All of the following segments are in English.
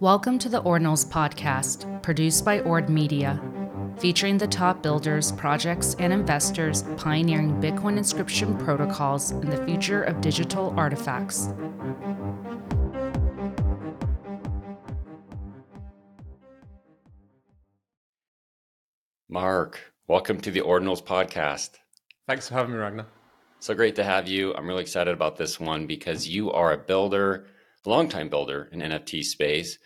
Welcome to the Ordinals podcast, produced by Ord Media, featuring the top builders, projects, and investors pioneering Bitcoin inscription protocols and the future of digital artifacts. Mark, welcome to the Ordinals podcast. Thanks for having me, Ragnar. So great to have you. I'm really excited about this one because you are a builder, a longtime builder in NFT space.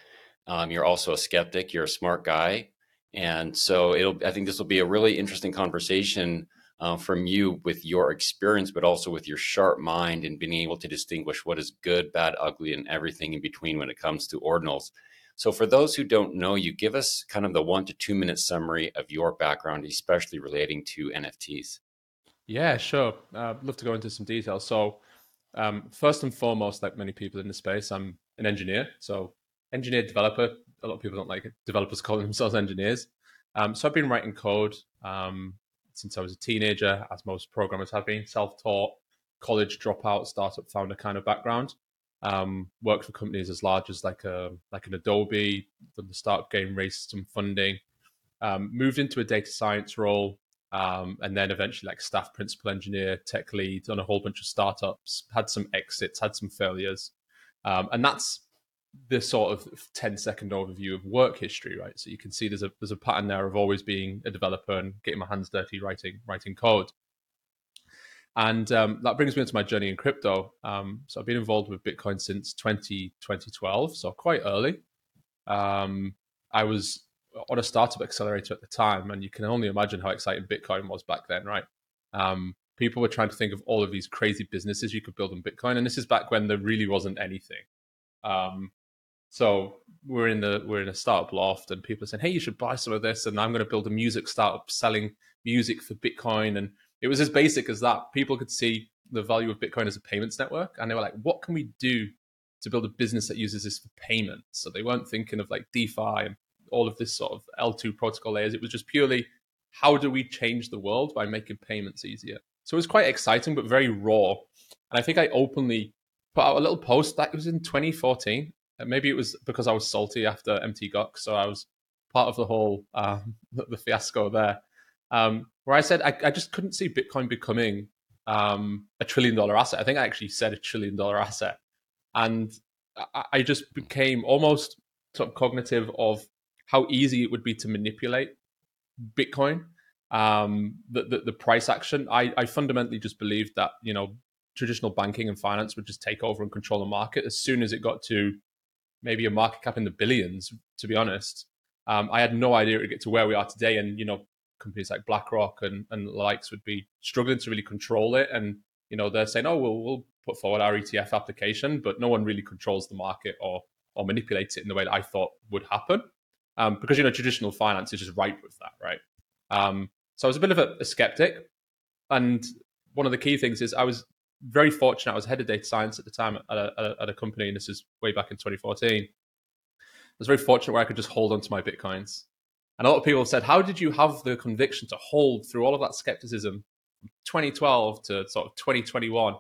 Um, you're also a skeptic. You're a smart guy, and so it'll. I think this will be a really interesting conversation uh, from you with your experience, but also with your sharp mind and being able to distinguish what is good, bad, ugly, and everything in between when it comes to ordinals. So, for those who don't know you, give us kind of the one to two minute summary of your background, especially relating to NFTs. Yeah, sure. Uh, I'd love to go into some details. So, um, first and foremost, like many people in the space, I'm an engineer. So, engineer developer. A lot of people don't like it. Developers calling themselves engineers. Um, so, I've been writing code um, since I was a teenager, as most programmers have been, self taught, college dropout, startup founder kind of background. Um, worked for companies as large as like a like an Adobe, done the startup game, raised some funding, um, moved into a data science role, um, and then eventually like staff principal engineer, tech lead on a whole bunch of startups, had some exits, had some failures. Um, and that's the sort of 10 second overview of work history, right? So you can see there's a there's a pattern there of always being a developer and getting my hands dirty writing writing code. And um, that brings me into my journey in crypto. Um, so I've been involved with Bitcoin since 20, 2012, so quite early. Um, I was on a startup accelerator at the time, and you can only imagine how exciting Bitcoin was back then, right? Um, people were trying to think of all of these crazy businesses you could build on Bitcoin, and this is back when there really wasn't anything. Um, so we're in the we're in a startup loft, and people are saying, "Hey, you should buy some of this," and I'm going to build a music startup selling music for Bitcoin, and it was as basic as that. People could see the value of Bitcoin as a payments network, and they were like, "What can we do to build a business that uses this for payments?" So they weren't thinking of like DeFi and all of this sort of L2 protocol layers. It was just purely how do we change the world by making payments easier? So it was quite exciting, but very raw. And I think I openly put out a little post that was in 2014. Maybe it was because I was salty after MT Gox, so I was part of the whole um, the fiasco there, um, where I said I, I, just couldn't see Bitcoin becoming um, a trillion dollar asset. I think I actually said a trillion dollar asset, and I, I just became almost sort of cognitive of how easy it would be to manipulate Bitcoin. Um, the, the, the price action. I, I fundamentally just believed that you know traditional banking and finance would just take over and control the market as soon as it got to maybe a market cap in the billions. To be honest, um, I had no idea it would get to where we are today, and you know companies like BlackRock and and likes would be struggling to really control it. And you know they're saying, oh, well, we'll put forward our ETF application, but no one really controls the market or or manipulates it in the way that I thought would happen um, because you know traditional finance is just ripe with that, right? Um, so I was a bit of a, a, skeptic, and one of the key things is I was very fortunate. I was head of data science at the time at a, at a company, and this is way back in 2014. I was very fortunate where I could just hold on to my bitcoins. And a lot of people said, "How did you have the conviction to hold through all of that skepticism, 2012 to sort of 2021?"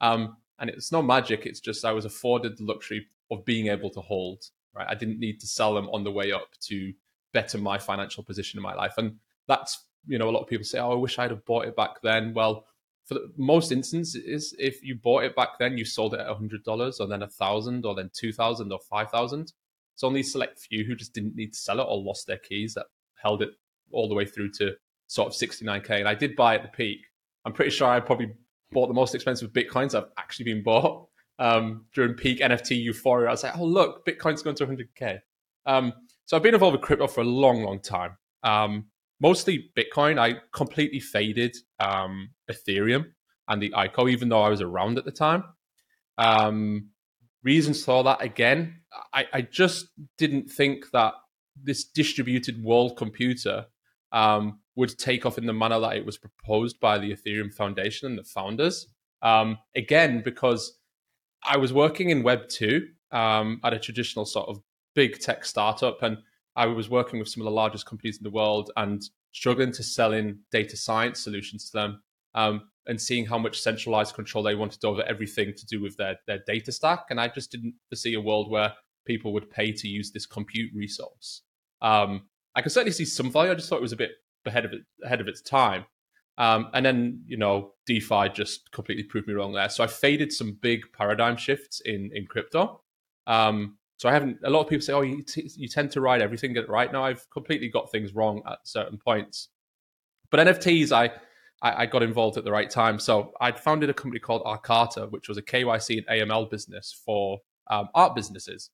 Um, and it's no magic. It's just I was afforded the luxury of being able to hold right? I didn't need to sell them on the way up to better my financial position in my life. And that's, you know, a lot of people say, oh, I wish I'd have bought it back then. Well, for the, most instances, if you bought it back then, you sold it at $100 or then a thousand or then 2000 or 5000 It's only select few who just didn't need to sell it or lost their keys that held it all the way through to sort of 69K. And I did buy at the peak. I'm pretty sure I probably bought the most expensive Bitcoins I've actually been bought um, during peak NFT euphoria. I was like, oh, look, Bitcoin's going to 100K. Um, so I've been involved with crypto for a long, long time. Um, mostly Bitcoin. I completely faded um, Ethereum and the ICO, even though I was around at the time. Um, reasons for that, again, I, I, just didn't think that this distributed world computer um, would take off in the manner that it was proposed by the Ethereum Foundation and the founders. Again, because I was working in Web two um, at a traditional sort of big tech startup, and I was working with some of the largest companies in the world and struggling to sell in data science solutions to them. Um, and seeing how much centralized control they wanted over everything to do with their their data stack, and I just didn't foresee a world where people would pay to use this compute resource. Um, I can certainly see some value. I just thought it was a bit ahead of it, ahead of its time. Um, and then you know DeFi just completely proved me wrong there. So I faded some big paradigm shifts in in crypto. Um, so I haven't. A lot of people say, "Oh, you, t- you tend to ride everything right." Now I've completely got things wrong at certain points. But NFTs, I, I, I got involved at the right time. So I'd founded a company called Arcata, which was a KYC and AML business for um, art businesses.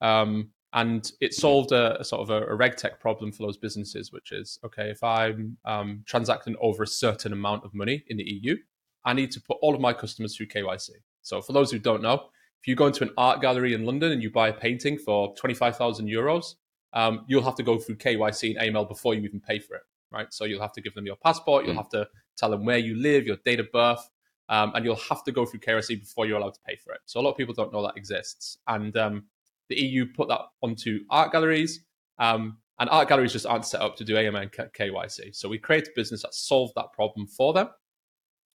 Um, and it solved a, a sort of a, a, reg tech problem for those businesses, which is okay, if I'm um, transacting over a certain amount of money in the EU, I need to put all of my customers through KYC. So for those who don't know, if you go into an art gallery in London and you buy a painting for 25,000 euros, um, you'll have to go through KYC and AML before you even pay for it, right? So you'll have to give them your passport, you'll mm. have to tell them where you live, your date of birth, um, and you'll have to go through KYC before you're allowed to pay for it. So a lot of people don't know that exists. And um, the EU put that onto art galleries, um, and art galleries just aren't set up to do AML and KYC. So we created a business that solved that problem for them.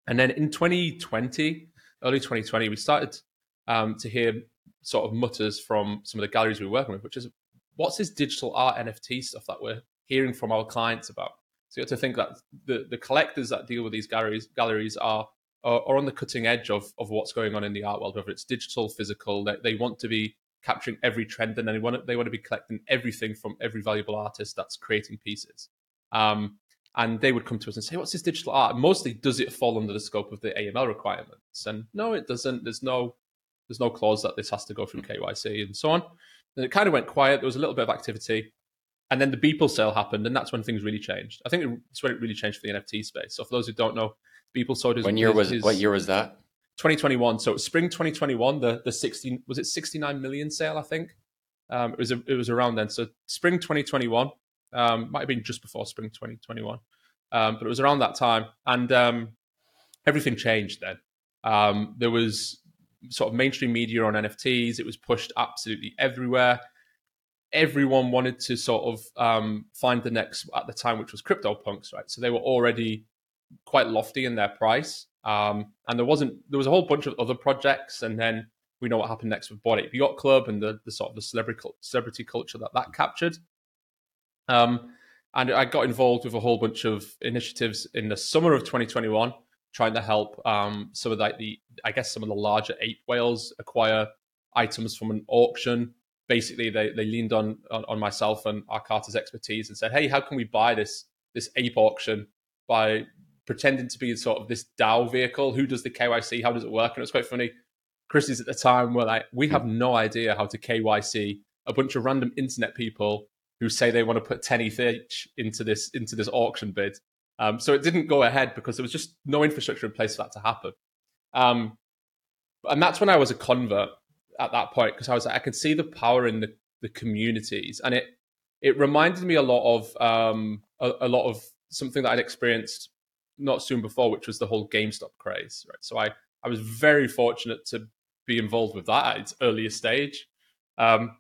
And then in 2020, early 2020, we started um, to hear sort of mutters from some of the galleries we are working with, which is what's this digital art NFT stuff that we're hearing from our clients about? So you have to think that the, the collectors that deal with these galleries galleries are, are, are on the cutting edge of, of what's going on in the art world, whether it's digital, physical. They, they want to be capturing every trend, and they want they want to be collecting everything from every valuable artist that's creating pieces. Um, and they would come to us and say, "What's this digital art?" Mostly, does it fall under the scope of the AML requirements? And no, it doesn't. There's no there's no clause that this has to go through KYC and so on. And it kind of went quiet. There was a little bit of activity, and then the Beeple sale happened, and that's when things really changed. I think it's when it really changed for the NFT space. So for those who don't know, Beeple sold his. When year was his, what year was that? 2021. So spring 2021, the the 16 was it 69 million sale, I think. Um, it was a, it was around then. So spring 2021 um, might have been just before spring 2021, um, but it was around that time, and um, everything changed then. Um, there was sort of mainstream media on NFTs. It was pushed absolutely everywhere. Everyone wanted to sort of um, find the next at the time, which was CryptoPunks, right? So they were already quite lofty in their price. Um, and there wasn't there was a whole bunch of other projects, and then we know what happened next with Bored Ape Yacht Club and the, the sort of the celebrity celebrity culture that that captured. Um, and I got involved with a whole bunch of initiatives in the summer of 2021, trying to help um, some of like the I guess some of the larger ape whales acquire items from an auction. Basically, they they leaned on on, on myself and Arcata's expertise and said, "Hey, how can we buy this this ape auction by pretending to be sort of this DAO vehicle. Who does the KYC? How does it work? And it's quite funny. Christie's at the time were like, we have no idea how to KYC a bunch of random internet people who say they want to put 10 ETH each into this into this auction bid. Um, so it didn't go ahead because there was just no infrastructure in place for that to happen. Um, and that's when I was a convert at that point because I was like, I could see the power in the, the communities, and it it reminded me a lot of um, a, a lot of something that I'd experienced not soon before, which was the whole GameStop craze. Right, so I I was very fortunate to be involved with that at its earliest stage, um,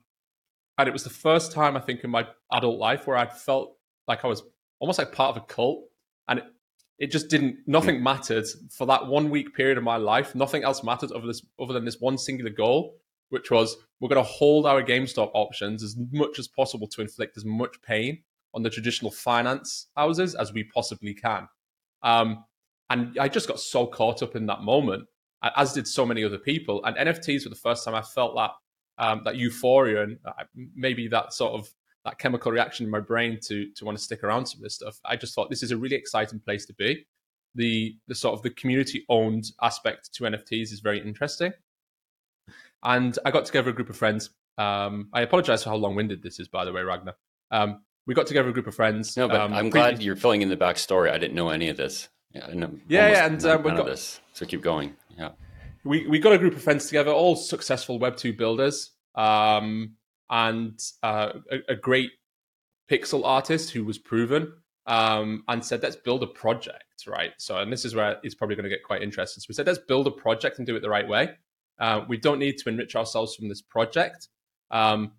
and it was the first time I think in my adult life where I felt like I was almost like part of a cult, and it, it just didn't. Nothing hmm. mattered for that one week period of my life. Nothing else mattered other this other than this one singular goal, which was we're going to hold our GameStop options as much as possible to inflict as much pain on the traditional finance houses as we possibly can. Um, and I just got so caught up in that moment, as did so many other people. And NFTs were the first time I felt that um, that euphoria and uh, maybe that sort of that chemical reaction in my brain to to want to stick around some of this stuff. I just thought this is a really exciting place to be. The the sort of the community owned aspect to NFTs is very interesting. And I got together a group of friends. Um, I apologize for how long winded this is, by the way, Ragnar. Um, we got together a group of friends. No, but um, I'm glad you're filling in the backstory. I didn't know any of this. Yeah, I know yeah, yeah, and um, we got this. So keep going. Yeah, we we got a group of friends together, all successful Web two builders, um, and uh, a, a, great pixel artist who was proven, um, and said, "Let's build a project." Right. So, and this is where it's probably going to get quite interesting. So we said, "Let's build a project and do it the right way." Uh, we don't need to enrich ourselves from this project. Um,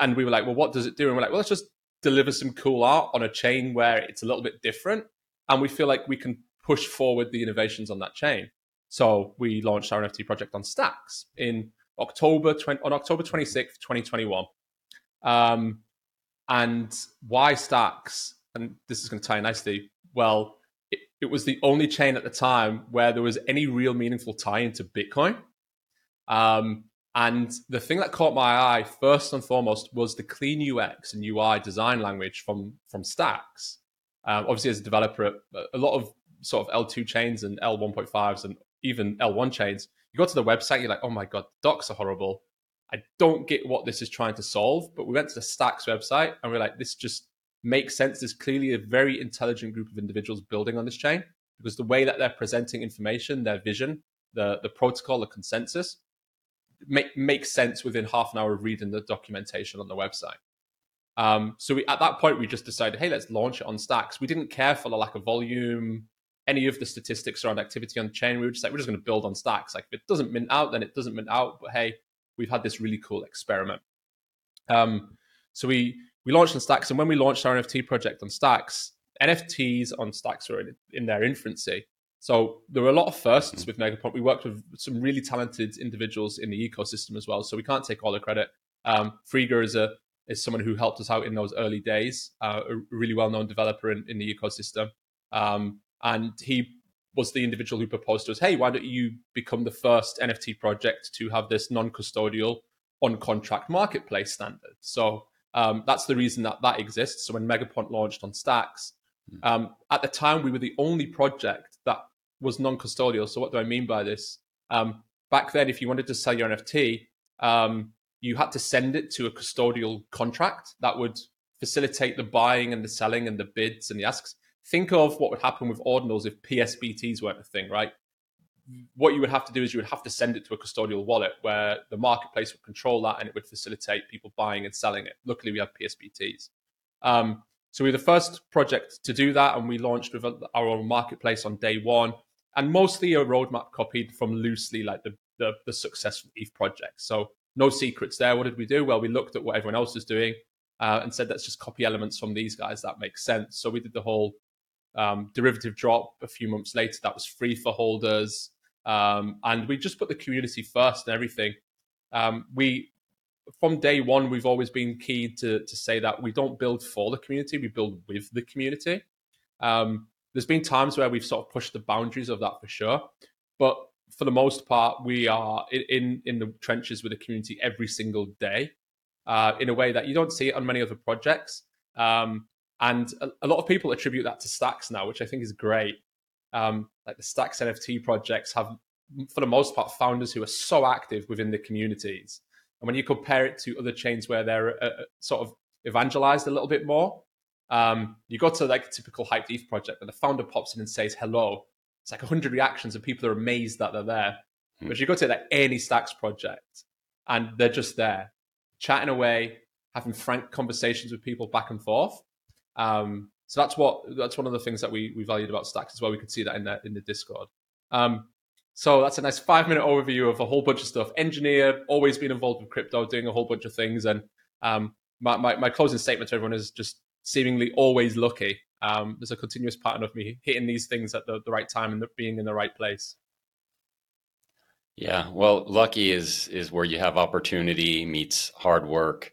and we were like, well, what does it do? And we're like, well, let's just deliver some cool art on a chain where it's a little bit different. And we feel like we can push forward the innovations on that chain. So we launched our NFT project on Stacks in October 20, on October 26th, 2021. Um, and why Stacks? And this is going to tie nicely. Well, it, it, was the only chain at the time where there was any real meaningful tie into Bitcoin. Um, and the thing that caught my eye first and foremost was the clean UX and UI design language from from Stacks. Um, obviously, as a developer, a lot of sort of L2 chains and L1.5s and even L1 chains, you go to the website, you're like, oh my god, docs are horrible. I don't get what this is trying to solve. But we went to the Stacks website and we're like, this just makes sense. There's clearly a very intelligent group of individuals building on this chain because the way that they're presenting information, their vision, the the protocol, the consensus, make makes sense within half an hour of reading the documentation on the website. Um, so we, at that point, we just decided, hey, let's launch it on Stacks. We didn't care for the lack of volume, any of the statistics around activity on the chain. We were just like, we're just going to build on Stacks. Like, if it doesn't mint out, then it doesn't mint out. But hey, we've had this really cool experiment. Um, so we we launched on Stacks, and when we launched our NFT project on Stacks, NFTs on Stacks were in, in their infancy. So there were a lot of firsts mm-hmm. with Megapont. We worked with some really talented individuals in the ecosystem as well. So we can't take all the credit. Um, Frigga is a is someone who helped us out in those early days, uh, a really well known developer in, in the ecosystem. Um, and he was the individual who proposed to us, hey, why don't you become the first NFT project to have this non custodial on contract marketplace standard? So um, that's the reason that that exists. So when Megapont launched on Stacks, hmm. um, at the time we were the only project that was non-custodial. So what do I mean by this? Um, back then, if you wanted to sell your NFT, um, you had to send it to a custodial contract that would facilitate the buying and the selling and the bids and the asks. Think of what would happen with ordinals if PSBTs weren't a thing, right? What you would have to do is you would have to send it to a custodial wallet where the marketplace would control that and it would facilitate people buying and selling it. Luckily, we have PSBTs. Um, so we were the first project to do that, and we launched with our own marketplace on day one and mostly a roadmap copied from loosely like the, the, the successful ETH project. So no secrets there. What did we do? Well, we looked at what everyone else is doing uh, and said, let's just copy elements from these guys. That makes sense. So we did the whole um, derivative drop a few months later. That was free for holders. Um, and we just put the community first and everything. Um, we, from day one, we've always been key to, to say that we don't build for the community, we build with the community. Um, there's been times where we've sort of pushed the boundaries of that for sure, but for the most part, we are in in the trenches with the community every single day, uh, in a way that you don't see it on many other projects. Um, and a, a, lot of people attribute that to Stacks now, which I think is great. Um, like the Stacks NFT projects have, for the most part, founders who are so active within the communities. And when you compare it to other chains where they're uh, uh sort of evangelized a little bit more, um, you go to like a typical hyped ETH project and the founder pops in and says hello. It's like 100 reactions and people are amazed that they're there. Hmm. But you go to like any Stacks project and they're just there, chatting away, having frank conversations with people back and forth. Um, so that's what that's one of the things that we we valued about Stacks as well. We could see that in the in the Discord. Um, so that's a nice five minute overview of a whole bunch of stuff. Engineer, always been involved with crypto, doing a whole bunch of things. And um, my, my, my closing statement to everyone is just seemingly always lucky. Um, there's a continuous pattern of me hitting these things at the, the right time and being in the right place. Yeah, well, lucky is is where you have opportunity meets hard work.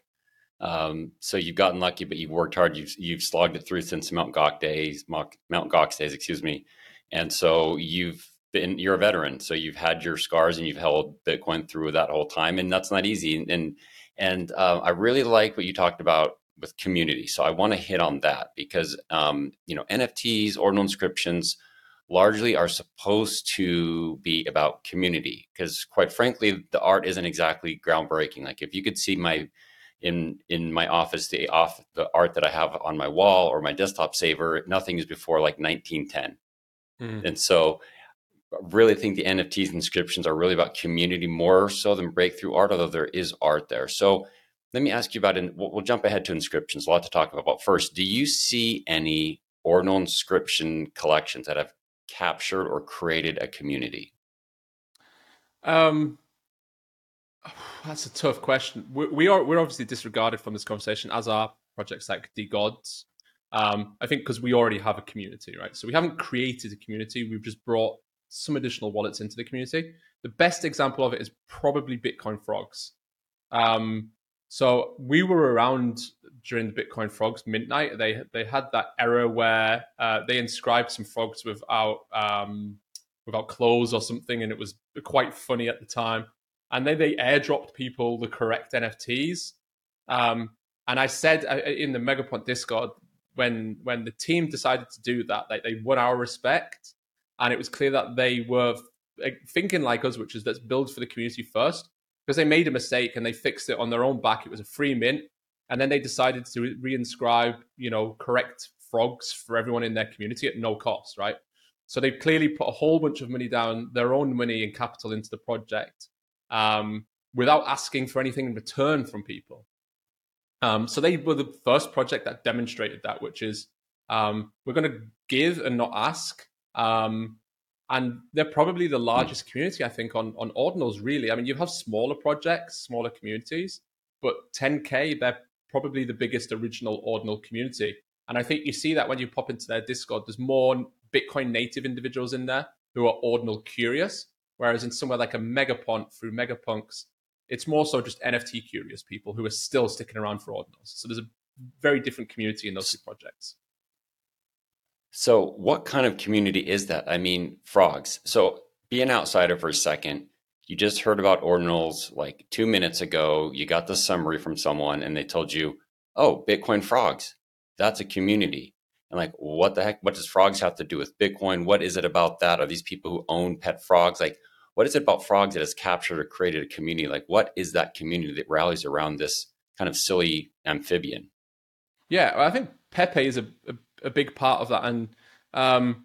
Um, so you've gotten lucky, but you've worked hard. You've you've slogged it through since Mount Gox days, Mount Gox days, excuse me. And so you've been you're a veteran. So you've had your scars and you've held Bitcoin through that whole time, and that's not easy. And and uh, I really like what you talked about with community. So I want to hit on that because um, you know NFTs ordinal inscriptions largely are supposed to be about community because quite frankly the art isn't exactly groundbreaking. Like if you could see my in in my office the off the art that I have on my wall or my desktop saver, nothing is before like 1910. Mm. And so really think the NFTs inscriptions are really about community more so than breakthrough art, although there is art there. So let me ask you about, and we'll, jump ahead to inscriptions, a lot to talk about. First, do you see any ordinal inscription collections that have captured or created a community? Um, that's a tough question. We, we, are we're obviously disregarded from this conversation, as are projects like DeGods. Um, I think because we already have a community, right? So we haven't created a community. We've just brought some additional wallets into the community. the best example of it is probably Bitcoin frogs. Um, so we were around during the Bitcoin frogs midnight. They they had that error where uh, they inscribed some frogs without um, without clothes or something, and it was quite funny at the time. And then they airdropped people the correct NFTs. Um, and I said uh, in the Megapont Discord when when the team decided to do that, like they won our respect, and it was clear that they were thinking like us, which is let's build for the community first, because they made a mistake and they fixed it on their own back. It was a free mint, and then they decided to reinscribe, you know, correct frogs for everyone in their community at no cost, right? So they clearly put a whole bunch of money down, their own money and capital into the project, um, without asking for anything in return from people. Um, so they were the first project that demonstrated that, which is um, we're going to give and not ask. Um, and they're probably the largest community, I think, on on ordinals. Really, I mean, you have smaller projects, smaller communities, but 10k, they're probably the biggest original ordinal community. And I think you see that when you pop into their Discord, there's more Bitcoin native individuals in there who are ordinal curious, whereas in somewhere like a Megapont through Megapunks, it's more so just NFT curious people who are still sticking around for ordinals. So there's a very different community in those two projects. So, what kind of community is that? I mean, frogs. So, be an outsider for a second. You just heard about ordinals like two minutes ago. You got the summary from someone and they told you, oh, Bitcoin frogs, that's a community. And like, what the heck? What does frogs have to do with Bitcoin? What is it about that? Are these people who own pet frogs? Like, what is it about frogs that has captured or created a community? Like, what is that community that rallies around this kind of silly amphibian? Yeah, I think Pepe is a, a a big part of that. And um,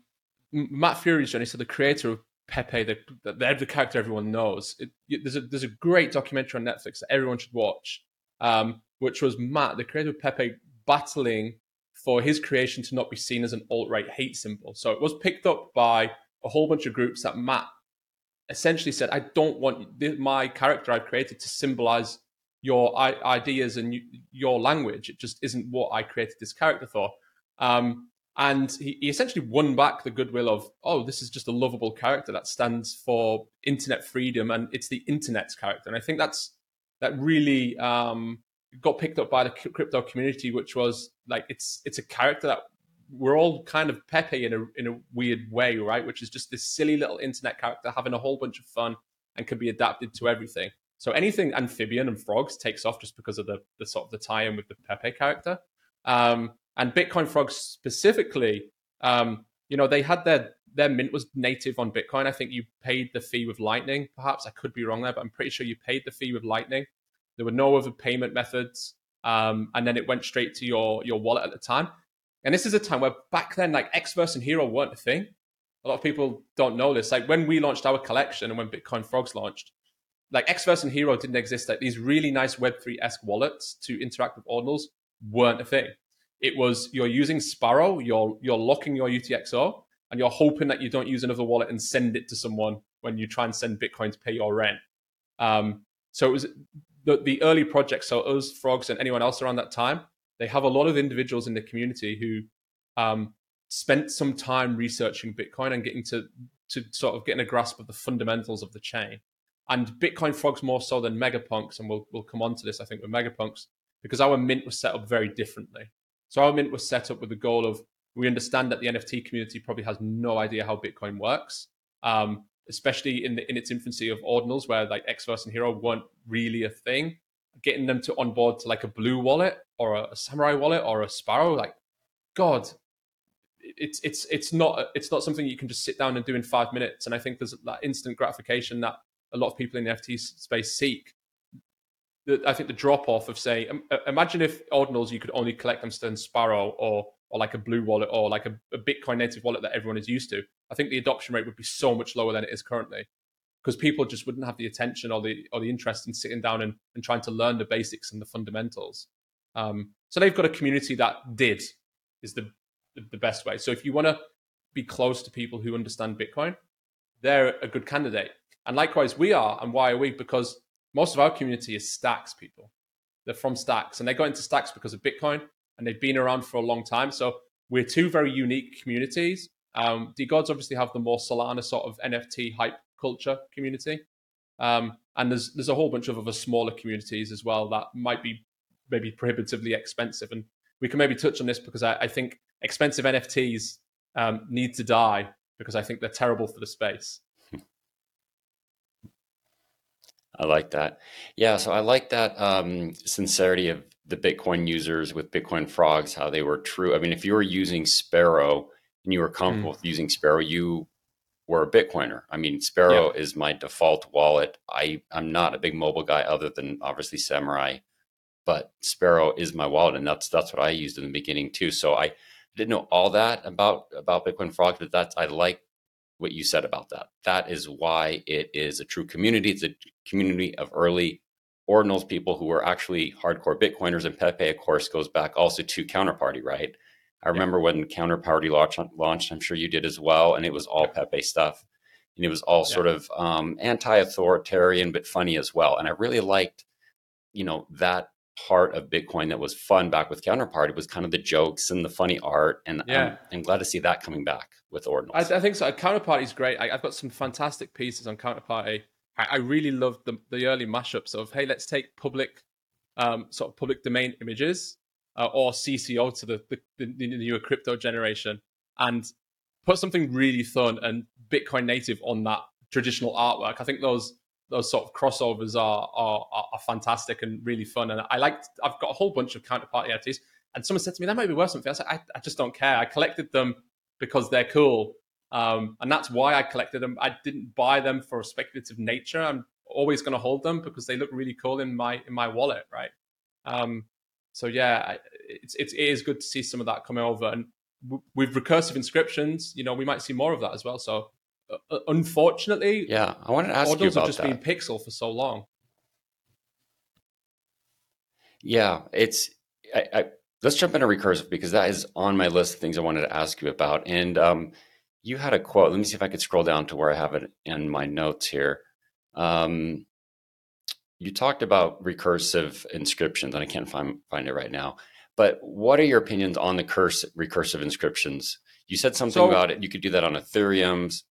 Matt Furie's journey, so the creator of Pepe, the, the, the character everyone knows. It, there's a there's a great documentary on Netflix that everyone should watch, um, which was Matt, the creator of Pepe, battling for his creation to not be seen as an alt right hate symbol. So it was picked up by a whole bunch of groups that Matt essentially said, "I don't want my character I've created to symbolize your ideas and your language. It just isn't what I created this character for." Um, and he, he, essentially won back the goodwill of, oh, this is just a lovable character that stands for internet freedom, and it's the internet's character. And I think that's that really um, got picked up by the crypto community, which was like it's it's a character that we're all kind of Pepe in a in a weird way, right? Which is just this silly little internet character having a whole bunch of fun and can be adapted to everything. So anything amphibian and frogs takes off just because of the, the sort of the tie-in with the Pepe character. Um, and Bitcoin Frogs specifically, um, you know, they had their their mint was native on Bitcoin. I think you paid the fee with Lightning. Perhaps I could be wrong there, but I'm pretty sure you paid the fee with Lightning. There were no other payment methods, um, and then it went straight to your your wallet at the time. And this is a time where back then, like Xverse and Hiro weren't a thing. A lot of people don't know this. Like when we launched our collection and when Bitcoin Frogs launched, like Xverse and Hiro didn't exist. Like these really nice Web3 esque wallets to interact with ordinals weren't a thing. It was you're using Sparrow, you're you're locking your UTXO, and you're hoping that you don't use another wallet and send it to someone when you try and send Bitcoin to pay your rent. Um, so it was the, the early projects. So us, Frogs, and anyone else around that time, they have a lot of individuals in the community who um, spent some time researching Bitcoin and getting to to sort of getting a grasp of the fundamentals of the chain. And Bitcoin Frogs more so than Megapunks, and we'll we'll come on to this, I think, with Megapunks, because our mint was set up very differently. So our mint was set up with the goal of we understand that the NFT community probably has no idea how Bitcoin works, um, especially in the, in its infancy of ordinals, where like Xverse and Hiro weren't really a thing. Getting them to onboard to like a Blue wallet or a, a Samurai wallet or a Sparrow, like God, it's it's it's not it's not something you can just sit down and do in five minutes. And I think there's that instant gratification that a lot of people in the NFT space seek the, I think the drop off of say, imagine if ordinals you could only collect them in Sparrow or or like a Blue wallet or like a, a, Bitcoin native wallet that everyone is used to. I think the adoption rate would be so much lower than it is currently because people just wouldn't have the attention or the or the interest in sitting down and, and trying to learn the basics and the fundamentals. Um, so they've got a community that did is the, the best way. So if you want to be close to people who understand Bitcoin, they're a good candidate. And likewise, we are. And why are we? Because most of our community is Stacks people. They're from Stacks, and they got into Stacks because of Bitcoin, and they've been around for a long time. So we're two very unique communities. Um, DeGods obviously have the more Solana sort of NFT hype culture community. Um, and there's there's a whole bunch of other smaller communities as well that might be maybe prohibitively expensive. And we can maybe touch on this because I, I think expensive NFTs um, need to die because I think they're terrible for the space. I like that. Yeah, so I like that um, sincerity of the Bitcoin users with Bitcoin frogs, how they were true. I mean, if you were using Sparrow and you were comfortable mm. with using Sparrow, you were a Bitcoiner. I mean, Sparrow yeah. is my default wallet. I, I'm not a big mobile guy other than obviously Samurai, but Sparrow is my wallet. And that's that's what I used in the beginning too. So I didn't know all that about about Bitcoin frogs, but that's I like what you said about that. That is why it is a true community. It's a community of early ordinals people who were actually hardcore Bitcoiners. And Pepe, of course, goes back also to Counterparty, right? I remember yeah. when Counterparty launched, launched, I'm sure you did as well, and it was all Pepe stuff. And it was all yeah. sort of um, anti-authoritarian, but funny as well. And I really liked, you know, that part of Bitcoin that was fun back with Counterparty was kind of the jokes and the funny art. And yeah. I'm, I'm glad to see that coming back with Ordinals. I, I think so. Counterparty is great. I, have got some fantastic pieces on Counterparty. I, I really loved the, the early mashups of, hey, let's take public, um, sort of public domain images uh, or CC0 to the, the, the, the newer crypto generation and put something really fun and Bitcoin native on that traditional artwork. I think those those sort of crossovers are, are are, fantastic and really fun. And I like I've got a whole bunch of counterparty NFTs. And someone said to me that might be worth something. I said I, I just don't care. I collected them because they're cool, um, and that's why I collected them. I didn't buy them for a speculative nature. I'm always going to hold them because they look really cool in my in my wallet, right? Um, so yeah, it's, it's it is good to see some of that coming over, and with recursive inscriptions, you know, we might see more of that as well. So uh, uh unfortunately, yeah, I wanted to ask you about have just that. been pixel for so long. Yeah, it's I, I, let's jump into recursive because that is on my list of things I wanted to ask you about. And um, you had a quote. Let me see if I could scroll down to where I have it in my notes here. Um, you talked about recursive inscriptions, and I can't find find it right now. But what are your opinions on the curse recursive inscriptions? You said something so, about it. You could do that on Ethereum's.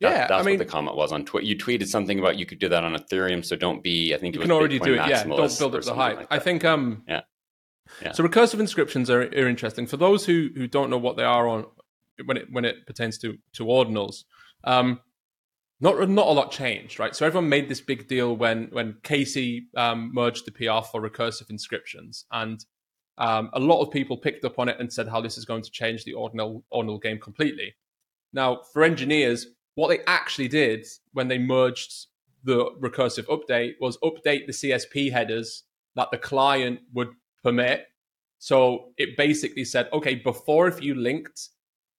That, yeah, that's I mean, what the comment was on Twitter. You tweeted something about you could do that on Ethereum, so don't be. I think you can already Bitcoin do it. Yeah, don't build up the hype. Like I think. Um, yeah. Yeah. So recursive inscriptions are, are interesting for those who who don't know what they are on when it when it pertains to to ordinals. Um, not not a lot changed, right? So everyone made this big deal when when Casey um, merged the PR for recursive inscriptions, and um, a lot of people picked up on it and said how this is going to change the ordinal ordinal game completely. Now, for engineers, what they actually did when they merged the recursive update was update the CSP headers that the client would permit. So it basically said, okay, before if you linked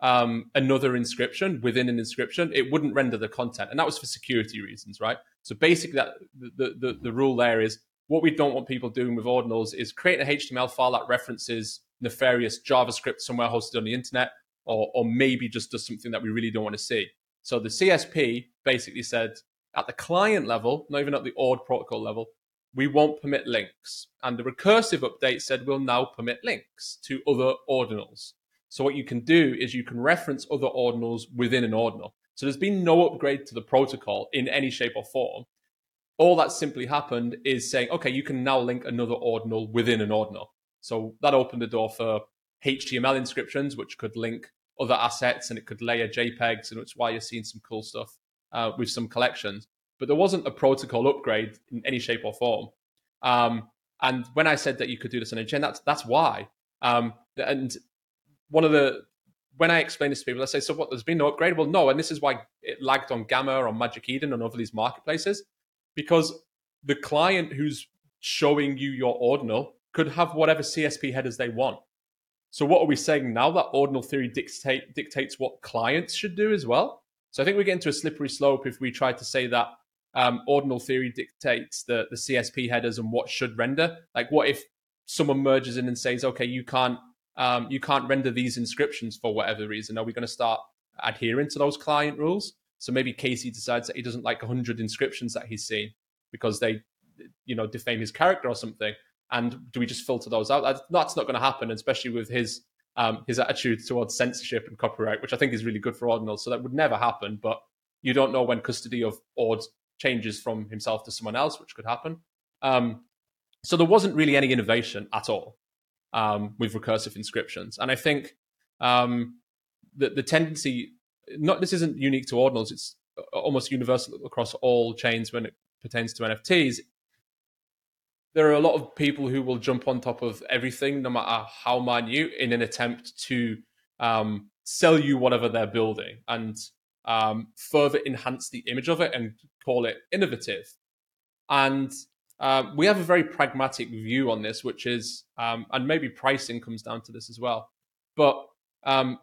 um, another inscription within an inscription, it wouldn't render the content, and that was for security reasons, right? So basically, that the the, the rule there is what we don't want people doing with ordinals is creating an HTML file that references nefarious JavaScript somewhere hosted on the internet, or or maybe just does something that we really don't want to see. So the CSP basically said at the client level, not even at the ORD protocol level, we won't permit links. And the recursive update said we'll now permit links to other ordinals. So what you can do is you can reference other ordinals within an ordinal. So there's been no upgrade to the protocol in any shape or form. All that simply happened is saying, okay, you can now link another ordinal within an ordinal. So that opened the door for HTML inscriptions, which could link other assets and it could layer JPEGs, and it's why you're seeing some cool stuff uh, with some collections. But there wasn't a protocol upgrade in any shape or form. Um, and when I said that you could do this on a chain, that's that's why. Um, and one of the when I explain this to people, I say, so what? There's been no upgrade. Well, no, and this is why it lagged on Gamma or Magic Eden and over these marketplaces, because the client who's showing you your ordinal could have whatever CSP headers they want. So what are we saying now that ordinal theory dictate, dictates what clients should do as well? So I think we get into a slippery slope if we try to say that um, ordinal theory dictates the, the CSP headers and what should render. Like, what if someone merges in and says, okay, you can't um, you can't render these inscriptions for whatever reason. Are we going to start adhering to those client rules? So maybe Casey decides that he doesn't like 100 inscriptions that he's seen because they, you know, defame his character or something. And do we just filter those out? That's not going to happen, especially with his um, his attitude towards censorship and copyright, which I think is really good for Ordinal. So that would never happen. But You don't know when custody of Ord changes from himself to someone else, which could happen. Um, so there wasn't really any innovation at all um, with recursive inscriptions. And I think um, the, the tendency, not this isn't unique to ordinals, it's almost universal across all chains when it pertains to NFTs. There are a lot of people who will jump on top of everything, no matter how minute, in an attempt to um, sell you whatever they're building and um, further enhance the image of it and call it innovative. And uh, we have a very pragmatic view on this, which is, um, and maybe pricing comes down to this as well. But um,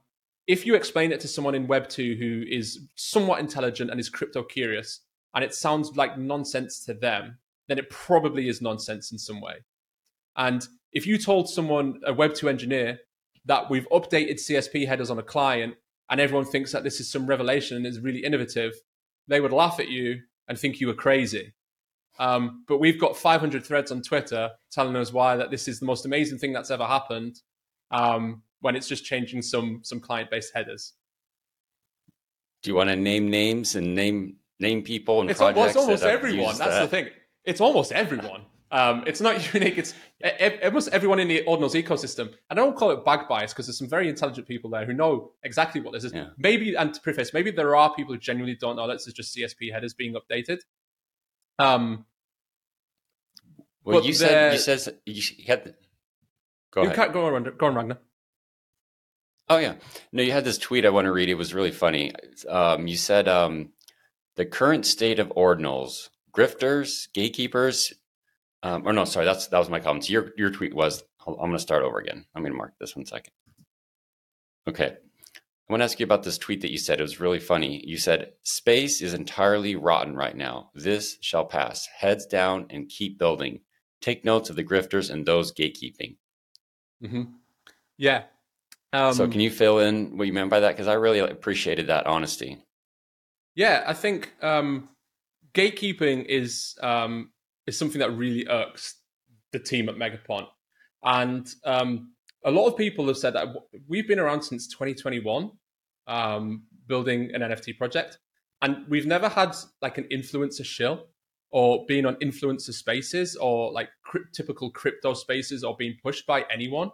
if you explain it to someone in Web 2 who is somewhat intelligent and is crypto curious, and it sounds like nonsense to them, then it probably is nonsense in some way. And if you told someone, a Web 2 engineer, that we've updated CSP headers on a client and everyone thinks that this is some revelation and is really innovative, they would laugh at you and think you were crazy. Um, but we've got 500 threads on Twitter telling us why that this is the most amazing thing that's ever happened. Um, when it's just changing some some client based headers. Do you want to name names and name name people and it's, projects? Well, it's almost everyone. That's that? the thing. It's almost everyone. Um, it's not unique. It's almost everyone in the Ordinals ecosystem. And I don't call it bag bias because there's some very intelligent people there who know exactly what this is. Yeah. Maybe, and to preface, maybe there are people who genuinely don't know that this is just CSP headers being updated. Um, well, you said you said you had. Go you ahead. Go on, go on, Ragnar. Oh yeah, no, you had this tweet I want to read. It was really funny. Um, you said um, the current state of ordinals, grifters, gatekeepers, um, or no, sorry, that's that was my comments. Your your tweet was. I'm going to start over again. I'm going to mark this one second. Okay, I want to ask you about this tweet that you said. It was really funny. You said space is entirely rotten right now. This shall pass. Heads down and keep building. Take notes of the grifters and those gatekeeping. Mm-hmm. Yeah, um, so, can you fill in what you meant by that? Because I really appreciated that honesty. Yeah, I think um, gatekeeping is um, is something that really irks the team at Megapont, and um, a lot of people have said that we've been around since 2021, um, building an NFT project, and we've never had like an influencer shill or being on influencer spaces or like typical crypto spaces or being pushed by anyone.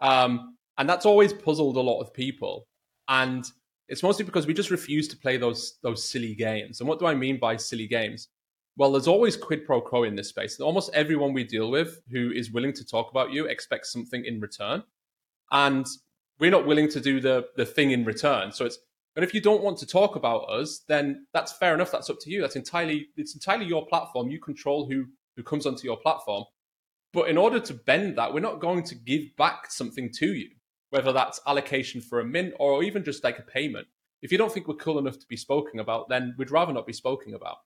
Um, and that's always puzzled a lot of people. And it's mostly because we just refuse to play those those silly games. And what do I mean by silly games? Well, there's always quid pro quo in this space. Almost everyone we deal with who is willing to talk about you expects something in return. And we're not willing to do the the thing in return. So it's but if you don't want to talk about us, then that's fair enough. That's up to you. That's entirely it's entirely your platform. You control who who comes onto your platform. But in order to bend that, we're not going to give back something to you whether that's allocation for a mint or even just like a payment. If you don't think we're cool enough to be spoken about, then we'd rather not be spoken about.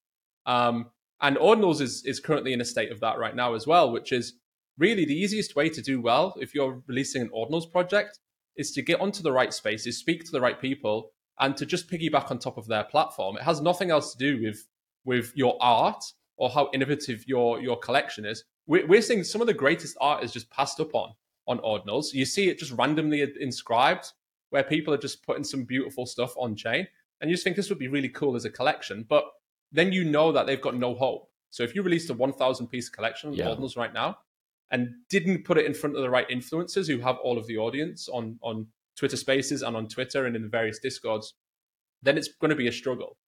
Um, and Ordinals is, is currently in a state of that right now as well, which is really the easiest way to do well if you're releasing an Ordinals project is to get onto the right spaces, speak to the right people, and to just piggyback on top of their platform. It has nothing else to do with with your art or how innovative your your collection is. We're, we're seeing some of the greatest art is just passed up on on ordinals. You see it just randomly inscribed where people are just putting some beautiful stuff on chain. And you just think this would be really cool as a collection. But then you know that they've got no hope. So if you released a 1,000 piece collection of yeah. ordinals right now and didn't put it in front of the right influencers who have all of the audience on, on Twitter spaces and on Twitter and in the various discords, then it's going to be a struggle.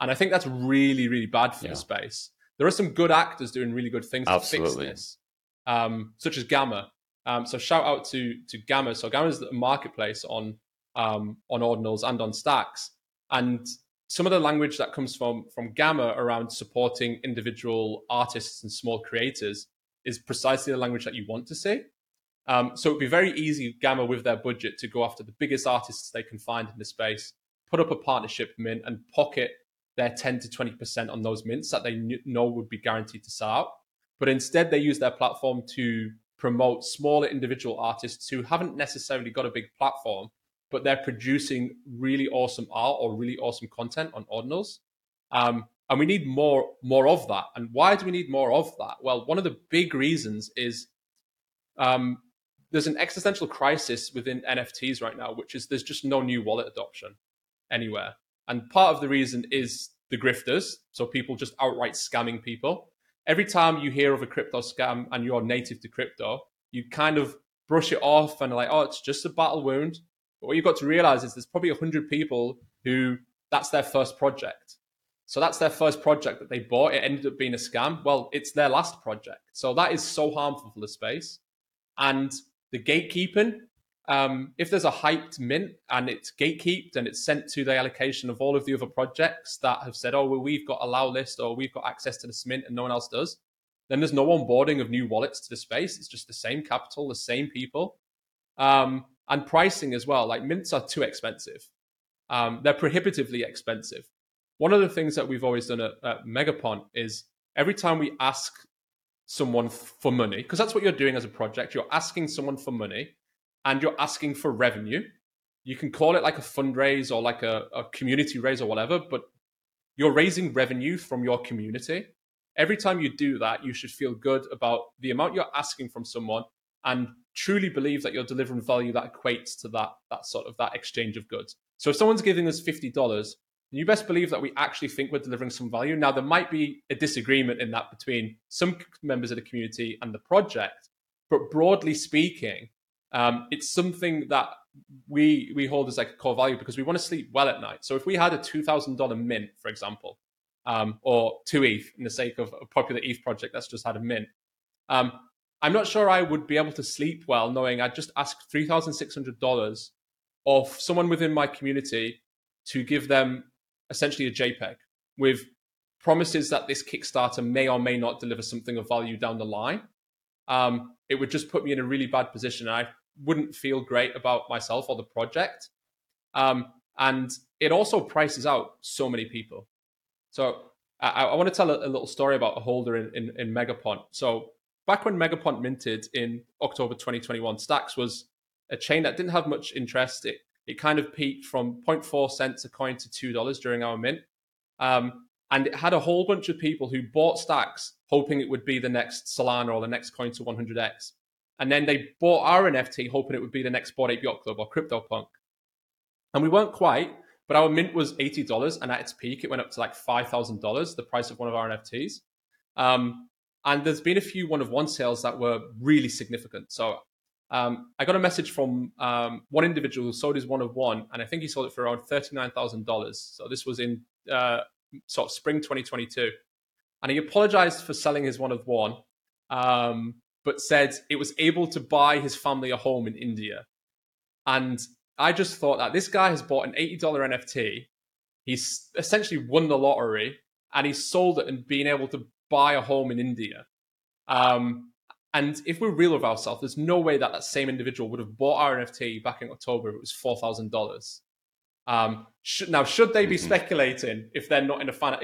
And I think that's really, really bad for yeah. the space. There are some good actors doing really good things Absolutely. to fix this, um, such as Gamma, um, so shout out to to Gamma. So Gamma is the marketplace on um, on ordinals and on stacks, and some of the language that comes from from Gamma around supporting individual artists and small creators is precisely the language that you want to see. Um, so it'd be very easy, Gamma, with their budget, to go after the biggest artists they can find in the space, put up a partnership mint, and pocket their 10 to 20% on those mints that they know would be guaranteed to sell out. But instead, they use their platform to promote smaller individual artists who haven't necessarily got a big platform, but they're producing really awesome art or really awesome content on Ordinals. Um, and we need more more of that. And why do we need more of that? Well, one of the big reasons is um, there's an existential crisis within NFTs right now, which is there's just no new wallet adoption anywhere. And part of the reason is the grifters. So people just outright scamming people. Every time you hear of a crypto scam and you're native to crypto, you kind of brush it off and like, oh, it's just a battle wound. But what you've got to realize is there's probably 100 people who that's their first project. So that's their first project that they bought. It ended up being a scam. Well, it's their last project. So that is so harmful for the space. And the gatekeeping, um, if there's a hyped mint and it's gatekeeped and it's sent to the allocation of all of the other projects that have said, oh, well, we've got a allow list or we've got access to this mint and no one else does, then there's no onboarding of new wallets to the space. It's just the same capital, the same people. Um, and pricing as well. Like mints are too expensive. Um, they're prohibitively expensive. One of the things that we've always done at, at Megapont is every time we ask someone for money, because that's what you're doing as a project, you're asking someone for money and you're asking for revenue. You can call it like a fundraise or like a, a community raise or whatever, but you're raising revenue from your community. Every time you do that, you should feel good about the amount you're asking from someone and truly believe that you're delivering value that equates to that that sort of that exchange of goods. So if someone's giving us fifty dollars, you best believe that we actually think we're delivering some value. Now there might be a disagreement in that between some members of the community and the project, but broadly speaking, um, it's something that we we hold as like a core value because we want to sleep well at night. So if we had a two thousand dollar mint, for example, um, or two ETH in the sake of a popular ETH project that's just had a mint, um, I'm not sure I would be able to sleep well knowing I just asked three thousand six hundred dollars of someone within my community to give them essentially a JPEG with promises that this Kickstarter may or may not deliver something of value down the line. Um, it would just put me in a really bad position. I wouldn't feel great about myself or the project. Um, and it also prices out so many people. So I, I want to tell a, a, little story about a holder in, in, in Megapont. So back when Megapont minted in October 2021, Stacks was a chain that didn't have much interest. It it kind of peaked from 0.4 cents a coin to two dollars during our mint, um, and it had a whole bunch of people who bought Stacks hoping it would be the next Solana or the next coin to 100x. And then they bought our NFT hoping it would be the next Bored Ape Yacht Club or CryptoPunk. And we weren't quite, but our mint was $80. And at its peak, it went up to like $5,000, the price of one of our NFTs. Um, and there's been a few one of one sales that were really significant. So um, I got a message from um, one individual who sold his one of one, and I think he sold it for around $39,000. So this was in uh, sort of spring 2022. And he apologized for selling his one of one. Um, but said it was able to buy his family a home in India. And I just thought that this guy has bought an $80 NFT. He's essentially won the lottery and he sold it and been able to buy a home in India. Um, and if we're real with ourselves, there's no way that that same individual would have bought our NFT back in October if it was $4,000. Um, should, now, should they be mm-hmm. speculating if they're not in a, fin-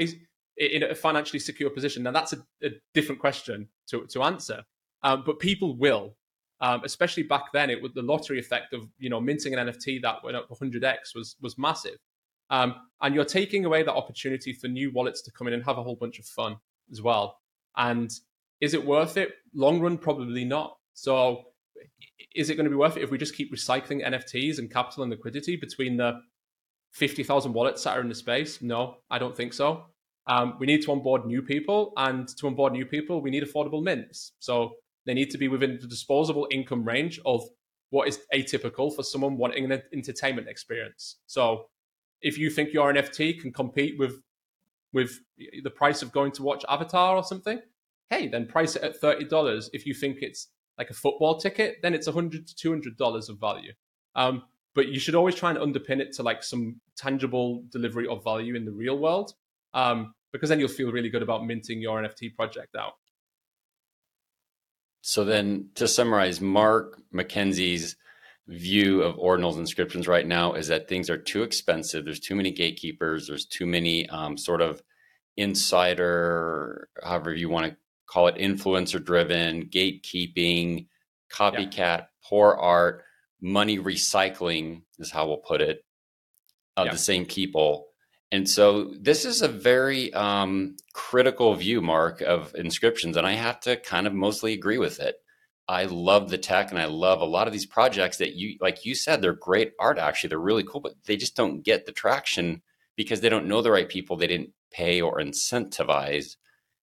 in a financially secure position? Now, that's a, a different question to, to answer. Um, but people will, um, especially back then. It was the lottery effect of you know minting an NFT that went up 100x was was massive, um, and you're taking away that opportunity for new wallets to come in and have a whole bunch of fun as well. And is it worth it? Long run, probably not. So, is it going to be worth it if we just keep recycling NFTs and capital and liquidity between the 50,000 wallets that are in the space? No, I don't think so. Um, we need to onboard new people, and to onboard new people, we need affordable mints. So they need to be within the disposable income range of what is atypical for someone wanting an entertainment experience. So if you think your NFT can compete with with the price of going to watch Avatar or something, hey, then price it at thirty dollars. If you think it's like a football ticket, then it's a hundred to two hundred dollars of value. Um, but you should always try and underpin it to like some tangible delivery of value in the real world, um, because then you'll feel really good about minting your NFT project out. So then to summarize, Mark McKenzie's view of ordinals inscriptions right now is that things are too expensive. There's too many gatekeepers. There's too many um, sort of insider, however you want to call it, influencer driven, gatekeeping, copycat, yeah. poor art, money recycling is how we'll put it, of yeah. the same people and so this is a very um, critical view, Mark, of inscriptions. And I have to kind of mostly agree with it. I love the tech and I love a lot of these projects that you, like you said, they're great art, actually. They're really cool, but they just don't get the traction because they don't know the right people. They didn't pay or incentivize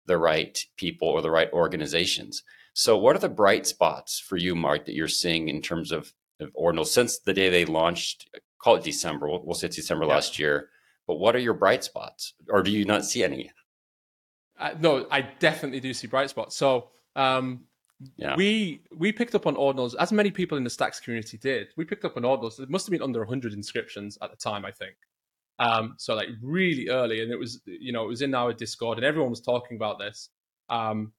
the right people or the right organizations. So, what are the bright spots for you, Mark, that you're seeing in terms of, of Ordinal since the day they launched? Call it December. We'll, we'll say it's December yeah. last year. But what are your bright spots, or do you not see any? Uh, no, I definitely do see bright spots. So, um, yeah. we we picked up on ordinals as many people in the stacks community did. We picked up on ordinals it must have been under 100 inscriptions at the time i think. Um, so like really early and it was you know it was in our discord and everyone was talking about this. Um,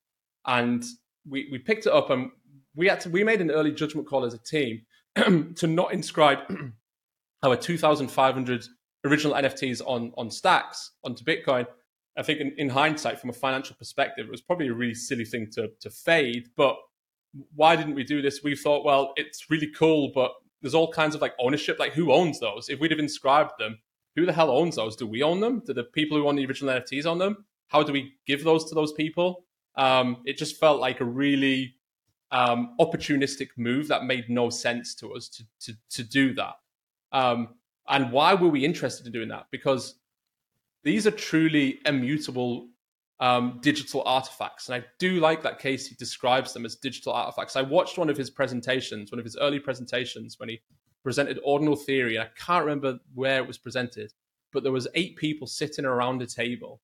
and we we picked it up and we had to we made an early judgment call as a team to not inscribe our 2500 original nfts on on stacks onto bitcoin I think in, in, hindsight, from a financial perspective, it was probably a really silly thing to, to fade. But why didn't we do this? We thought, well, it's really cool, but there's all kinds of like ownership. Like, who owns those? If we'd have inscribed them, who the hell owns those? Do we own them? Do the people who own the original NFTs own them? How do we give those to those people? Um, it just felt like a really um, opportunistic move that made no sense to us to to, to do that. Um, and why were we interested in doing that? Because these are truly immutable um, digital artifacts. And I do like that Casey describes them as digital artifacts. I watched one of his presentations, one of his early presentations when he presented ordinal theory. And I can't remember where it was presented, but there was eight people sitting around a table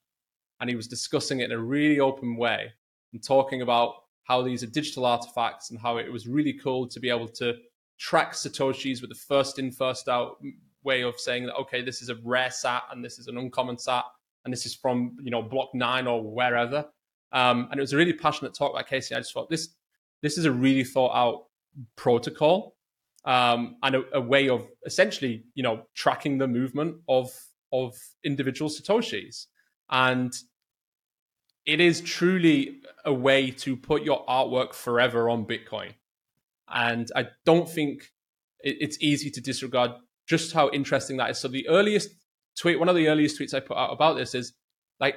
and he was discussing it in a really open way and talking about how these are digital artifacts and how it was really cool to be able to track satoshis with the first in first out way of saying that okay, this is a rare sat and this is an uncommon sat and this is from you know block nine or wherever. Um, and it was a really passionate talk by Casey. I just thought this this is a really thought out protocol um, and a, a, way of essentially you know tracking the movement of of individual satoshis and it is truly a way to put your artwork forever on bitcoin and i don't think it's easy to disregard just how interesting that is. So the earliest tweet, one of the earliest tweets I put out about this is like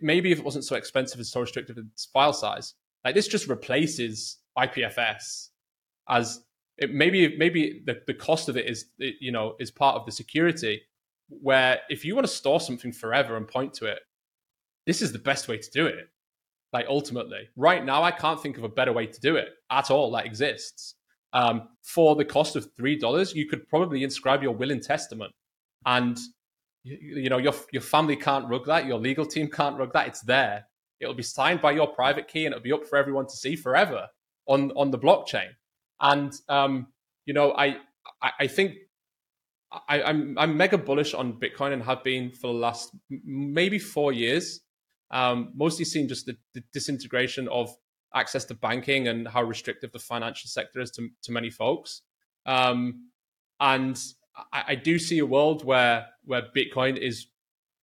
maybe if it wasn't so expensive and so restrictive in file size, like this just replaces IPFS as it maybe maybe the, the cost of it is you know is part of the security where if you want to store something forever and point to it this is the best way to do it like ultimately right now i can't think of a better way to do it at all that exists um, for the cost of three dollars, you could probably inscribe your will and testament, and you, you, know your your family can't rug that, your legal team can't rug that. It's there. It'll be signed by your private key, and it'll be up for everyone to see forever on on the blockchain. And um, you know, I I, I think I, am I'm, I'm mega bullish on Bitcoin and have been for the last maybe four years. Um, mostly seeing just the, the, disintegration of access to banking and how restrictive the financial sector is to, to many folks. Um, and I, I, do see a world where where Bitcoin is,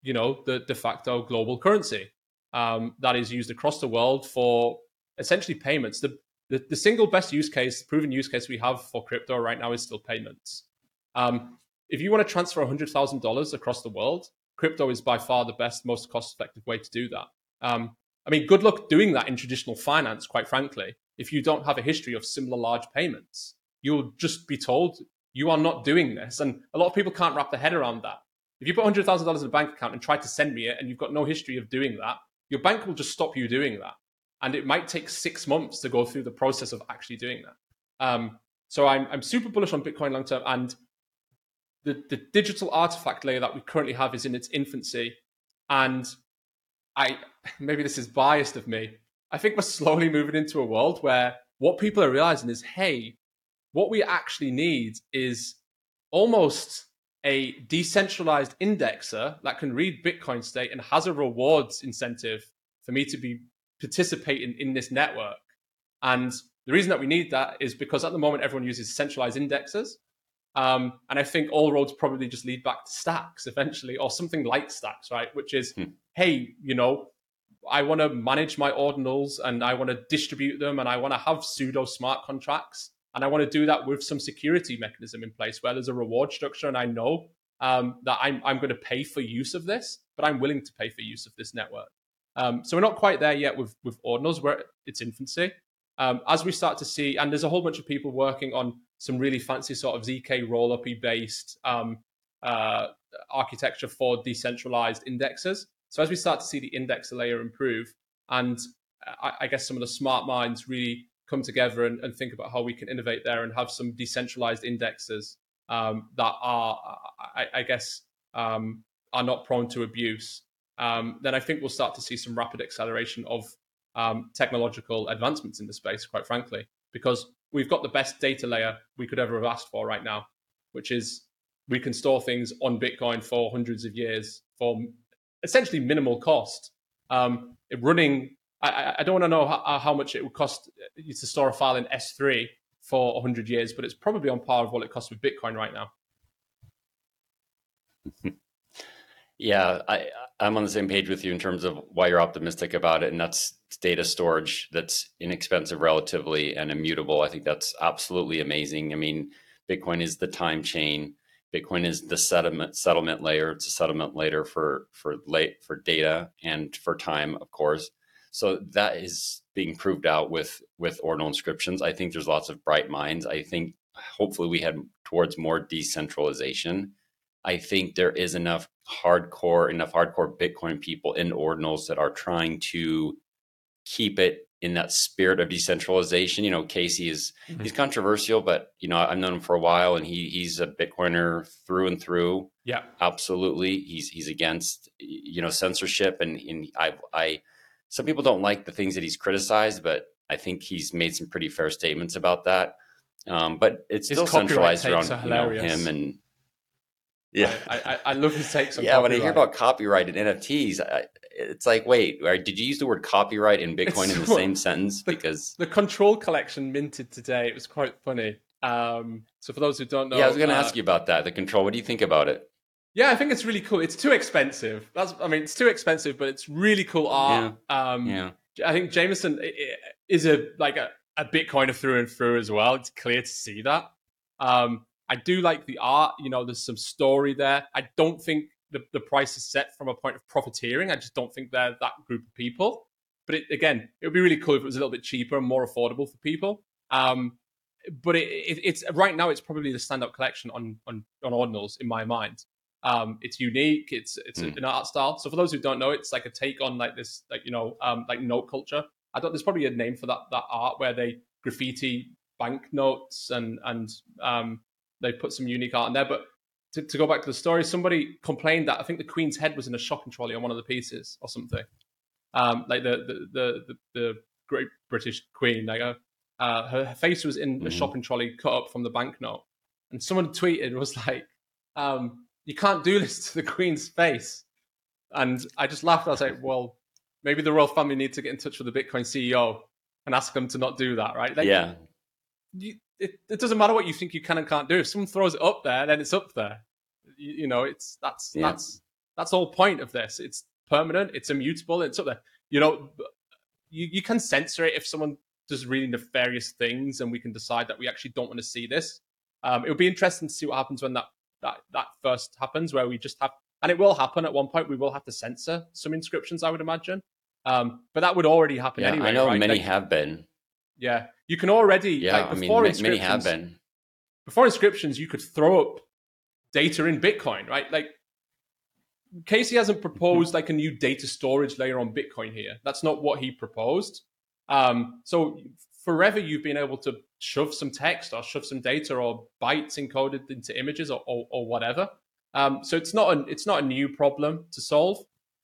you know, the de facto global currency um, that is used across the world for essentially payments. The, the, the single best use case, proven use case we have for crypto right now is still payments. Um, if you want to transfer $100,000 across the world, crypto is by far the best, most cost effective way to do that. Um, I mean, good luck doing that in traditional finance, quite frankly, if you don't have a history of similar large payments. You'll just be told you are not doing this. And a lot of people can't wrap their head around that. If you put $100,000 in a bank account and try to send me it and you've got no history of doing that, your bank will just stop you doing that. And it might take six months to go through the process of actually doing that. Um, so I'm, I'm super bullish on Bitcoin long term. And the, the digital artifact layer that we currently have is in its infancy. And I maybe this is biased of me. I think we're slowly moving into a world where what people are realizing is, hey, what we actually need is almost a decentralized indexer that can read Bitcoin state and has a rewards incentive for me to be participating in this network. And the reason that we need that is because at the moment everyone uses centralized indexers. Um, and I think all roads probably just lead back to stacks eventually, or something like stacks, right? Which is, hmm. hey, you know, I want to manage my ordinals and I want to distribute them and I want to have pseudo smart contracts. And I want to do that with some security mechanism in place where there's a reward structure. And I know um, that I'm, I'm going to pay for use of this, but I'm willing to pay for use of this network. Um, so we're not quite there yet with, with ordinals, where it's infancy. Um, as we start to see, and there's a whole bunch of people working on some really fancy sort of ZK roll-up based um, uh, architecture for decentralized indexes. So as we start to see the index layer improve, and I, I guess some of the smart minds really come together and, and, think about how we can innovate there and have some decentralized indexes um, that are, I, I guess, um, are not prone to abuse, um, then I think we'll start to see some rapid acceleration of um, technological advancements in the space, quite frankly, because we've got the best data layer we could ever have asked for right now, which is we can store things on Bitcoin for hundreds of years for essentially minimal cost. Um, running, I, I, don't want to know how, how, much it would cost you to store a file in S3 for 100 years, but it's probably on par with what it costs with Bitcoin right now. Yeah, I, I'm on the same page with you in terms of why you're optimistic about it, and that's data storage that's inexpensive relatively and immutable. I think that's absolutely amazing. I mean, Bitcoin is the time chain. Bitcoin is the settlement settlement layer. It's a settlement layer for for late for data and for time, of course. So that is being proved out with with ordinal inscriptions. I think there's lots of bright minds. I think hopefully we head towards more decentralization I think there is enough hardcore, enough hardcore Bitcoin people in ordinals that are trying to keep it in that spirit of decentralization. You know, Casey is mm-hmm. he's controversial, but you know, I've known him for a while and he he's a Bitcoiner through and through. Yeah. Absolutely. He's he's against you know censorship and, and I I some people don't like the things that he's criticized, but I think he's made some pretty fair statements about that. Um, but it's His still centralized around you know, him and yeah, I, I, I love his takes on. Yeah, copyright. when I hear about copyright and NFTs, I, it's like, wait, did you use the word copyright in Bitcoin it's, in the same sentence? The, because the control collection minted today, it was quite funny. Um, so for those who don't know, yeah, I was going to uh, ask you about that. The control. What do you think about it? Yeah, I think it's really cool. It's too expensive. That's, I mean, it's too expensive, but it's really cool art. Yeah. Um, yeah. I think Jameson is a like a, a Bitcoiner through and through as well. It's clear to see that. Um, I do like the art. You know, there's some story there. I don't think the, the price is set from a point of profiteering. I just don't think they're that group of people. But it, again, it would be really cool if it was a little bit cheaper and more affordable for people. Um, but it, it, it's right now it's probably the standout collection on on on ordinals in my mind. Um, it's unique. It's it's mm. an art style. So for those who don't know, it's like a take on like this like you know um, like note culture. I thought there's probably a name for that that art where they graffiti banknotes and and um, they put some unique art in there. But to, to, go back to the story, somebody complained that I think the Queen's head was in a shopping trolley on one of the pieces or something. Um, like the the, the the, the Great British Queen, like uh, uh her, face was in mm-hmm. a shopping trolley cut up from the banknote, and someone tweeted was like, um, "You can't do this to the Queen's face," and I just laughed. I was like, "Well, maybe the royal family need to get in touch with the Bitcoin CEO and ask them to not do that, right?" Like, yeah. You, it, it doesn't matter what you think you can and can't do. If someone throws it up there, then it's up there. You, you know, it's that's yeah. that's that's the whole point of this. It's permanent. It's immutable. It's up there. You know, you, you can censor it if someone does really nefarious things, and we can decide that we actually don't want to see this. Um, it would be interesting to see what happens when that that that first happens, where we just have, and it will happen at one point. We will have to censor some inscriptions, I would imagine. Um, but that would already happen yeah, anyway. I know right? many like, have been. Yeah, you can already yeah. Like, I mean, many have been. Before inscriptions, you could throw up data in Bitcoin, right? Like Casey hasn't proposed like a new data storage layer on Bitcoin here. That's not what he proposed. Um, so forever you've been able to shove some text or shove some data or bytes encoded into images or, or, or whatever. Um, so it's not a it's not a new problem to solve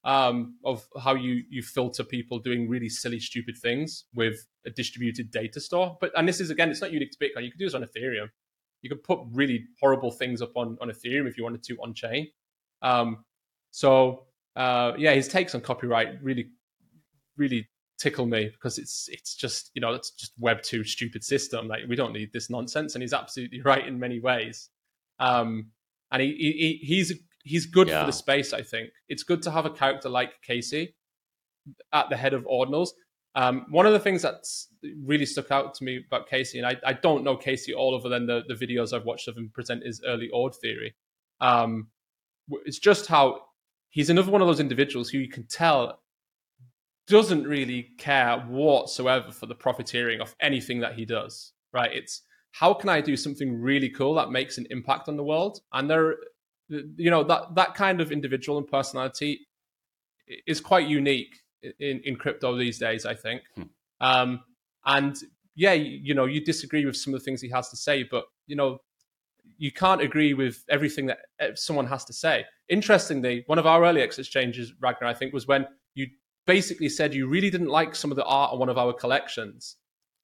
um, of how you you filter people doing really silly, stupid things with a distributed data store. But and this is again, it's not unique to Bitcoin. You can do this on Ethereum. You could put really horrible things up on on Ethereum if you wanted to on chain. Um, so uh, yeah, his takes on copyright really, really tickle me because it's it's just you know it's just Web two stupid system. Like we don't need this nonsense, and he's absolutely right in many ways. Um, and he, he he's he's good yeah. for the space. I think it's good to have a character like Casey at the head of Ordinals. Um, one of the things that's really stuck out to me about Casey, and I, I don't know Casey all other than the, the videos I've watched of him present his early Ord theory. Um, it's just how he's another one of those individuals who you can tell doesn't really care whatsoever for the profiteering of anything that he does. Right? It's how can I do something really cool that makes an impact on the world? And there you know that that kind of individual and personality is quite unique in in crypto these days. I think, hmm. um, and yeah, you know, you disagree with some of the things he has to say, but you know, you can't agree with everything that eh, someone has to say. Interestingly, one of our early exchanges, Ragnar, I think, was when you basically said you really didn't like some of the art on one of our collections,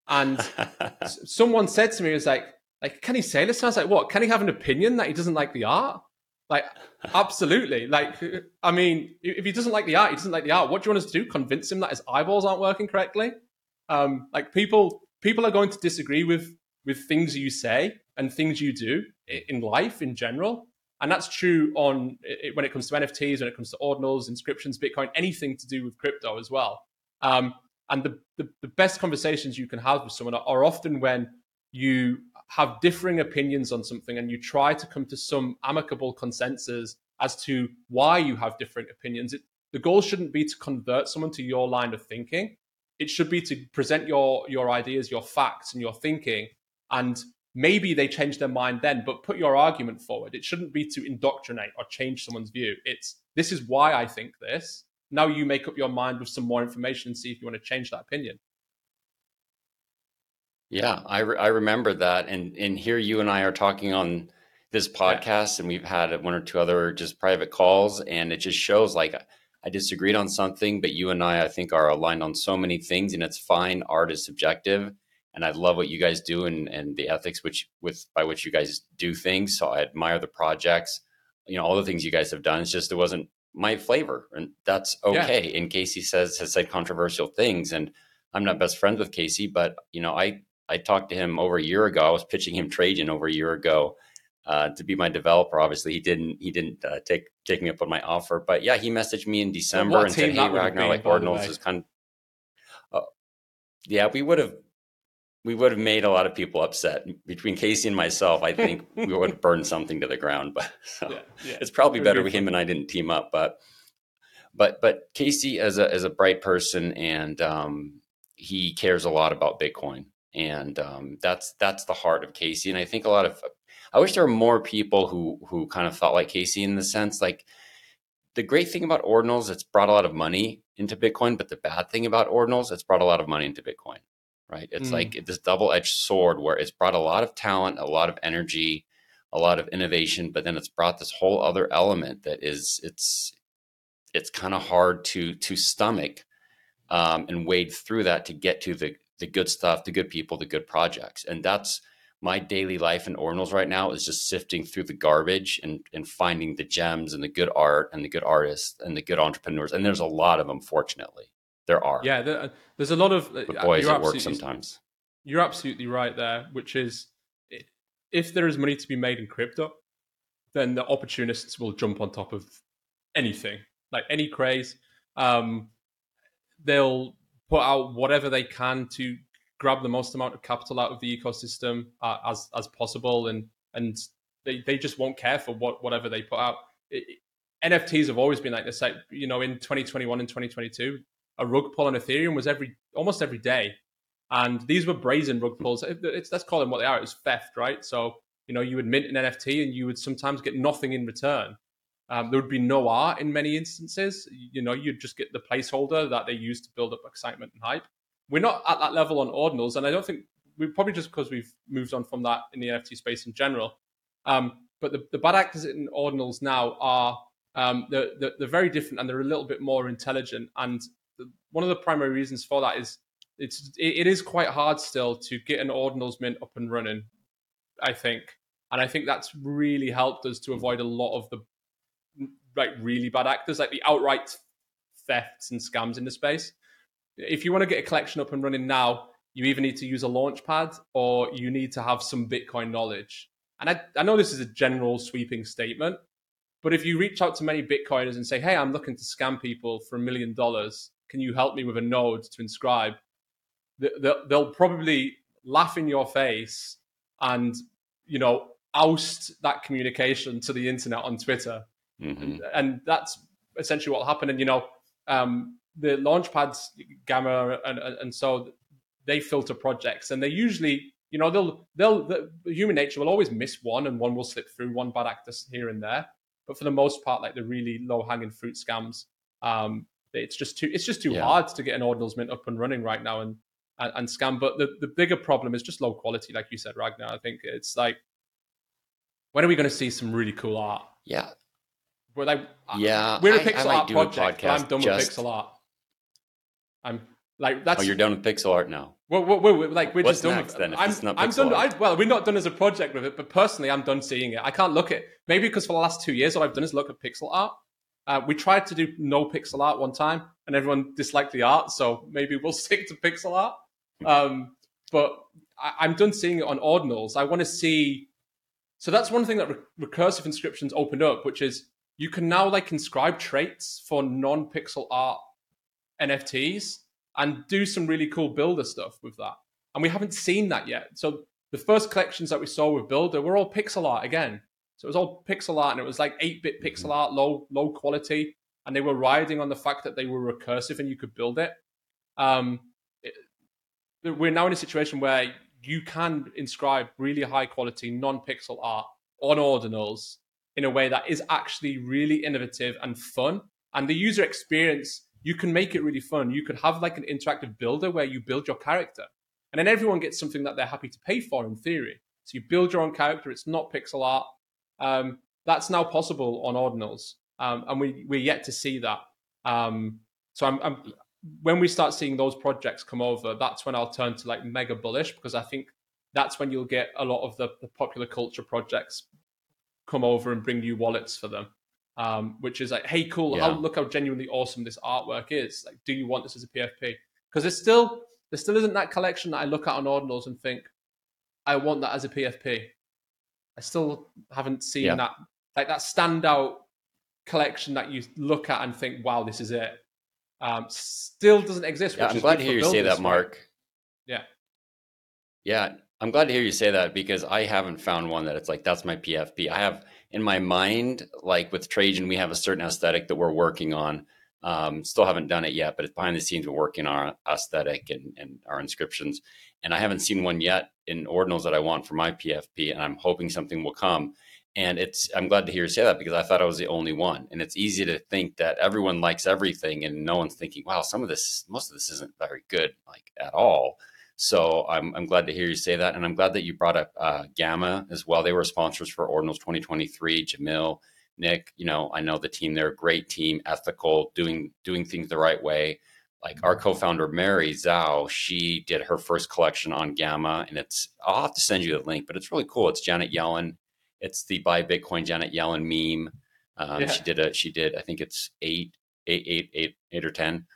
and someone said to me, "It was like, like, can he say this?" I was like, "What? Can he have an opinion that he doesn't like the art?" Like, absolutely. Like, I mean, if he doesn't like the art, he doesn't like the art. What do you want us to do? Convince him that his eyeballs aren't working correctly? Um, like, people people are going to disagree with with things you say and things you do in life in general. And that's true on it, when it comes to NFTs, when it comes to ordinals, inscriptions, Bitcoin, anything to do with crypto as well. Um, and the, the, the, best conversations you can have with someone are, are often when you have differing opinions on something and you try to come to some amicable consensus as to why you have different opinions. It, the goal shouldn't be to convert someone to your line of thinking. It should be to present your your ideas, your facts, and your thinking, and maybe they change their mind then. But put your argument forward. It shouldn't be to indoctrinate or change someone's view. It's this is why I think this. Now you make up your mind with some more information and see if you want to change that opinion. Yeah, I, re- I remember that. And, and here you and I are talking on this podcast, yeah. and we've had one or two other just private calls, and it just shows like I disagreed on something, but you and I, I think, are aligned on so many things, and it's fine. Art is subjective, and I love what you guys do and, and the ethics which with by which you guys do things. So I admire the projects, you know, all the things you guys have done. It's just it wasn't my flavor, and that's okay. Yeah. And Casey says has said controversial things, and I'm not best friends with Casey, but you know, I I talked to him over a year ago. I was pitching him Trajan over a year ago uh, to be my developer. Obviously, he didn't he didn't uh, take take me up on my offer, but yeah, he messaged me in December and said, "Hey, Ragnar, like Ordinals is kind of." Uh, yeah, we would have we would have made a lot of people upset between Casey and myself. I think we would have burned something to the ground, but so yeah, yeah. it's probably better with him and I didn't team up. But but but Casey as a as a bright person and um, he cares a lot about Bitcoin and um, that's that's the heart of Casey. And I think a lot of I wish there were more people who who kind of thought like Casey in the sense like the great thing about ordinals, it's brought a lot of money into Bitcoin, but the bad thing about ordinals, it's brought a lot of money into Bitcoin. Right? It's mm. like this double-edged sword where it's brought a lot of talent, a lot of energy, a lot of innovation, but then it's brought this whole other element that is it's it's kind of hard to to stomach um, and wade through that to get to the the good stuff, the good people, the good projects. And that's my daily life in Ordinals right now is just sifting through the garbage and, and finding the gems and the good art and the good artists and the good entrepreneurs. And there's a lot of them, fortunately. There are. Yeah, there, there's a lot of uh, but boys at work sometimes. You're absolutely right there, which is if there is money to be made in crypto, then the opportunists will jump on top of anything, like any craze. Um, they'll put out whatever they can to grab the most amount of capital out of the ecosystem uh, as as possible, and and they, they just won't care for what whatever they put out. It, NFTs have always been like this. Like you know, in 2021 and 2022, a rug pull on Ethereum was every almost every day, and these were brazen rug pulls. It's let's call them what they are. It was theft, right? So you know, you would mint an NFT and you would sometimes get nothing in return. Um, there would be no art in many instances. You know, you'd just get the placeholder that they use to build up excitement and hype. We're not at that level on ordinals, and I don't think we probably just because we've moved on from that in the NFT space in general. Um, but the, the, bad actors in ordinals now are um, they're, they're, they're, very different and they're a little bit more intelligent. And the, one of the primary reasons for that is it's it, it is quite hard still to get an ordinals mint up and running. I think, and I think that's really helped us to avoid a lot of the like really bad actors, like the outright thefts and scams in the space. If you want to get a collection up and running now, you either need to use a launch pad or you need to have some Bitcoin knowledge. And I, I know this is a general sweeping statement, but if you reach out to many Bitcoiners and say, hey, I'm looking to scam people for a million dollars, can you help me with a node to inscribe? They'll probably laugh in your face and, you know, oust that communication to the internet on Twitter Mm-hmm. And that's essentially what happened. And, you know, um, the launch pads, Gamma, and, and so they filter projects and they usually, you know, they'll, they'll, the human nature will always miss one and one will slip through one bad actor here and there. But for the most part, like the really low hanging fruit scams, um, it's just too it's just too Yeah. hard to get an ordinals mint up and running right now and and, and scam. But the, the bigger problem is just low quality, like you said, Ragnar. I think it's like when are we going to see some really cool art? Yeah. We're Yeah. we're a I- I pixel might art project, I'm done just- with pixel art. I'm like that's Oh, you're done with pixel art now. well, we're, we're, we're- like we're What's just done next with then, I'm, I'm done. I, well, we're not done as a project with it, but personally, I'm done seeing it. I can't look at maybe because for the last two years, all I've done is look at pixel art. Uh, we tried to do no pixel art one time, and everyone disliked the art. So maybe we'll stick to pixel art. Um, but I, I'm done seeing it on ordinals. I want to see. So that's one thing that re- recursive inscriptions opened up, which is you can now like inscribe traits for non-pixel art NFTs and do some really cool builder stuff with that. And we haven't seen that yet. So the first collections that we saw with Builder were all pixel art again. So it was all pixel art and it was like 8-bit pixel art, low low quality, and they were riding on the fact that they were recursive and you could build it. Um, it- we're now in a situation where you can inscribe really high quality non-pixel art on ordinals in a way that is actually really innovative and fun. And the user experience, you can make it really fun. You could have like an interactive builder where you build your character. And then everyone gets something that they're happy to pay for in theory. So you build your own character, it's not pixel art. Um, that's now possible on ordinals. Um, and we, we're yet to see that. Um, so I'm, I'm when we start seeing those projects come over, that's when I'll turn to like mega bullish because I think that's when you'll get a lot of the, the popular culture projects come over and bring new wallets for them. Um, which is like, hey, cool, how, look how genuinely awesome this artwork is. Like, do you want this as a PFP? Because there's still there still isn't that collection that I look at on ordinals and think, I want that as a PFP. I still haven't seen Yeah. that like that standout collection that you look at and think, wow, this is it. Um, still doesn't exist. Yeah, which I'm is glad to hear you say that? Mark. Yeah. Yeah, I'm glad to hear you say that because I haven't found one that it's like that's my PFP. I have in my mind, like with Trajan, we have a certain aesthetic that we're working on. Um, still haven't done it yet, but it's behind the scenes. We're working on our aesthetic and, and our inscriptions, and I haven't seen one yet in ordinals that I want for my PFP, and I'm hoping something will come. And it's I'm glad to hear you say that because I thought I was the only one. And it's easy to think that everyone likes everything, and no one's thinking, "Wow, some of this, most of this isn't very good, like at all." So I'm, I'm glad to hear you say that. And I'm glad that you brought up uh, Gamma as well. They were sponsors for Ordinals 2023, Jamil, Nick, you know, I know the team, they're a great team, ethical, doing, doing things the right way. Like our co-founder, Mary Zhao, she did her first collection on Gamma and it's, I'll have to send you the link, but it's really cool. It's Janet Yellen. It's the buy Bitcoin Janet Yellen meme. Um, Yeah. She did a, she did, I think it's eight, eight, eight, eight, eight or 10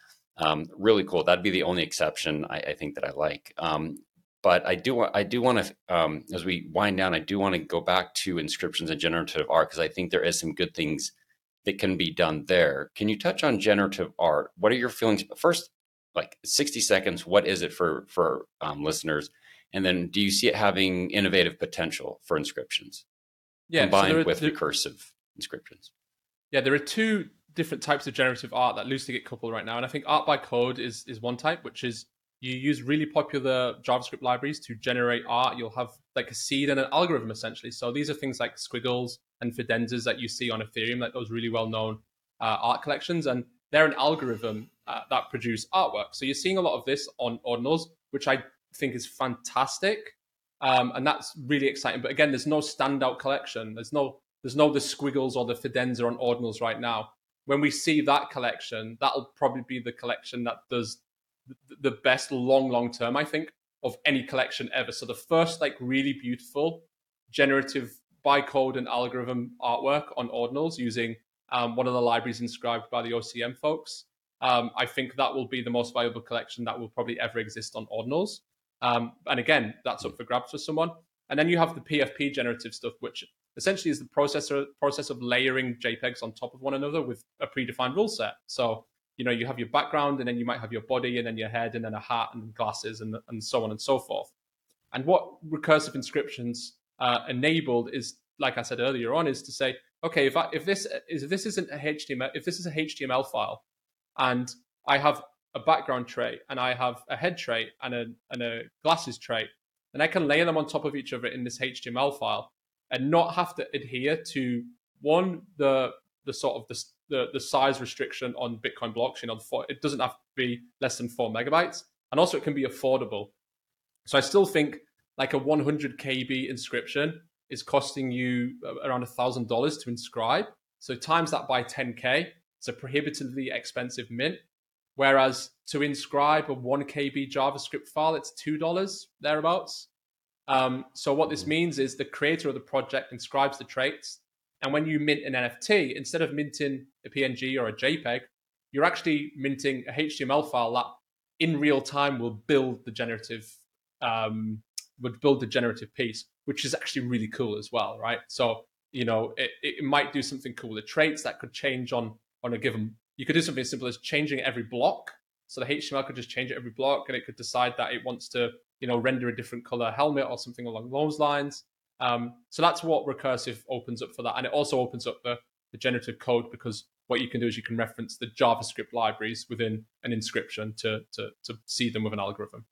um, really cool. That'd be the only exception I, I think that I like. Um, but I do want I do want to um, as we wind down, I do want to go back to inscriptions and generative art because I think there is some good things that can be done there. Can you touch on generative art? What are your feelings? First, like sixty seconds. What is it for for um, listeners? And then, do you see it having innovative potential for inscriptions Yeah, combined are- with there- recursive inscriptions? Yeah, there are two different types of generative art that loosely get coupled right now, and I think art by code is is one type, which is you use really popular JavaScript libraries to generate art. You'll have like a seed and an algorithm essentially. So these are things like squiggles and fidenzas that you see on Ethereum, like those really well known uh, art collections, and they're an algorithm uh, that produce artwork. So you're seeing a lot of this on ordinals, which I think is fantastic, um, and that's really exciting. But again, there's no standout collection. There's no there's no the squiggles or the fidenza on ordinals right now. When we see that collection, that'll probably be the collection that does the best long long term. I think of any collection ever. So the first like really beautiful generative by code and algorithm artwork on ordinals using um, one of the libraries inscribed by the OCM folks. Um, I think that will be the most valuable collection that will probably ever exist on ordinals. Um, and again, that's up for grabs for someone. And then you have the PFP generative stuff, which essentially is the processor process of layering JPEGs on top of one another with a predefined rule set. So you know you have your background, and then you might have your body, and then your head, and then a hat and glasses, and and so on and so forth. And what recursive inscriptions uh, enabled is, like I said earlier on, is to say, okay, if I, if this is if this isn't a HTML, if this is a HTML file, and I have a background trait, and I have a head trait, and a and a glasses trait, and I can layer them on top of each other in this HTML file, and not have to adhere to one the the sort of the the, the size restriction on Bitcoin blockchain on four, it doesn't have to be less than four megabytes, and also it can be affordable. So I still think like a 100 KB inscription is costing you around a thousand dollars to inscribe. So times that by 10k, it's a prohibitively expensive mint. Whereas to inscribe a 1 KB JavaScript file, it's $2 thereabouts. Um, so what this means is the creator of the project inscribes the traits. And when you mint an NFT, instead of minting a PNG or a JPEG, you're actually minting a HTML file that in real time will build the generative um, would build the generative piece, which is actually really cool as well, right? So you know it, it might do something cool. The traits that could change on on a given you could do something as simple as changing every block. So the HTML could just change every block and it could decide that it wants to, you know, render a different color helmet or something along those lines. Um, so that's what recursive opens up for that. And it also opens up the, the generative code because what you can do is you can reference the JavaScript libraries within an inscription to, to, to see them with an algorithm.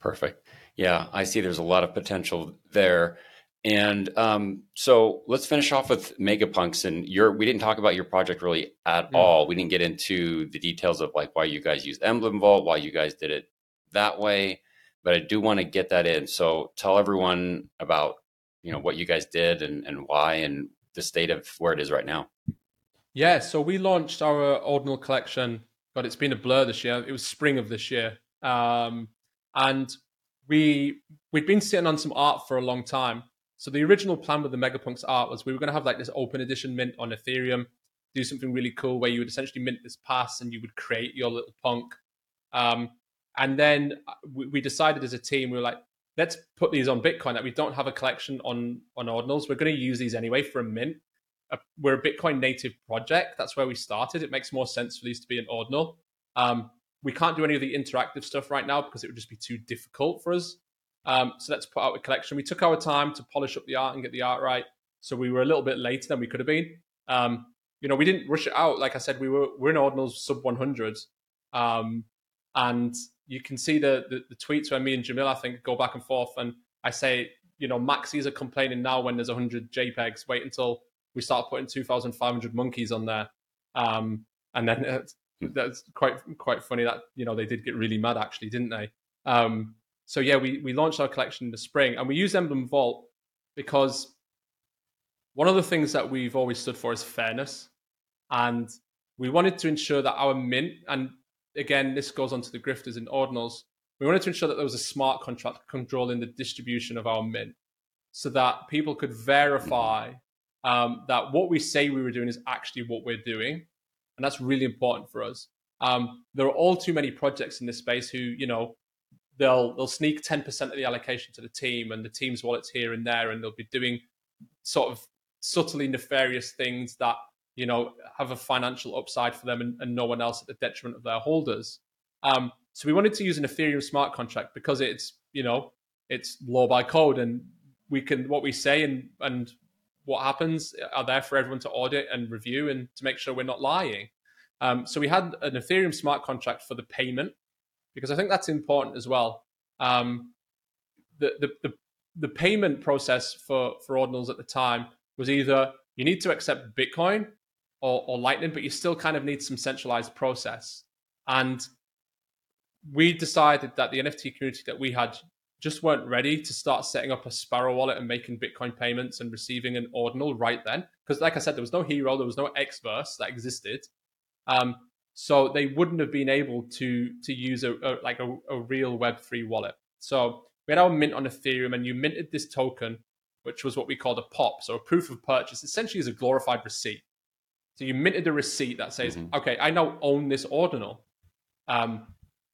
Perfect. Yeah, I see there's a lot of potential there. And um, so let's finish off with Megapunks. And your we didn't talk about your project really at all. We didn't get into the details of like why you guys used Emblem Vault, why you guys did it that way. But I do want to get that in. So tell everyone about you know what you guys did and, and why and the state of where it is right now. Yeah, so we launched our ordinal collection. but it's been a blur this year. It was spring of this year, um, and we we'd been sitting on some art for a long time so the original plan with the Megapunks art was we were going to have like this open edition mint on Ethereum, do something really cool where you would essentially mint this pass and you would create your little punk. Um, and then uh, we, we decided as a team, we were like, let's put these on Bitcoin. That we don't have a collection on on ordinals. We're going to use these anyway for a mint. Uh, we're a Bitcoin native project. That's where we started. It makes more sense for these to be an ordinal. Um, we can't do any of the interactive stuff right now because it would just be too difficult for us. Um, so let's put out a collection. We took our time to polish up the art and get the art right. So we were a little bit later than we could have been. Um, you know, we didn't rush it out. Like I said, we were we're in ordinals sub 100, um, and you can see the, the, the tweets where me and Jamil I think go back and forth, and I say, you know, maxis are complaining now when there's 100 JPEGs. Wait until we start putting 2,500 monkeys on there, um, and then it's, that's quite quite funny that you know they did get really mad actually, didn't they? Um, so yeah, we we launched our collection in the spring, and we use Emblem Vault because one of the things that we've always stood for is fairness, and we wanted to ensure that our mint, and again, this goes on to the grifters and ordinals, we wanted to ensure that there was a smart contract controlling the distribution of our mint, so that people could verify um, that what we say we were doing is actually what we're doing, and that's really important for us. Um, there are all too many projects in this space who, you know, they'll they'll sneak 10% of the allocation to the team and the team's wallets here and there and they'll be doing sort of subtly nefarious things that you know have a financial upside for them and, and no one else at the detriment of their holders um, so we wanted to use an ethereum smart contract because it's you know it's law by code and we can what we say and and what happens are there for everyone to audit and review and to make sure we're not lying um, so we had an ethereum smart contract for the payment because I think that's important as well. Um, the, the, the the payment process for for ordinals at the time was either you need to accept Bitcoin or, or Lightning, but you still kind of need some centralized process. And we decided that the NFT community that we had just weren't ready to start setting up a Sparrow wallet and making Bitcoin payments and receiving an ordinal right then. Because, like I said, there was no Hiro, there was no Xverse that existed. Um, so they wouldn't have been able to to use a, a like a, a real Web3 wallet. So we had our mint on Ethereum, and you minted this token, which was what we called a POP, so a proof of purchase. Essentially, is a glorified receipt. So you minted a receipt that says, mm-hmm. "Okay, I now own this ordinal, um,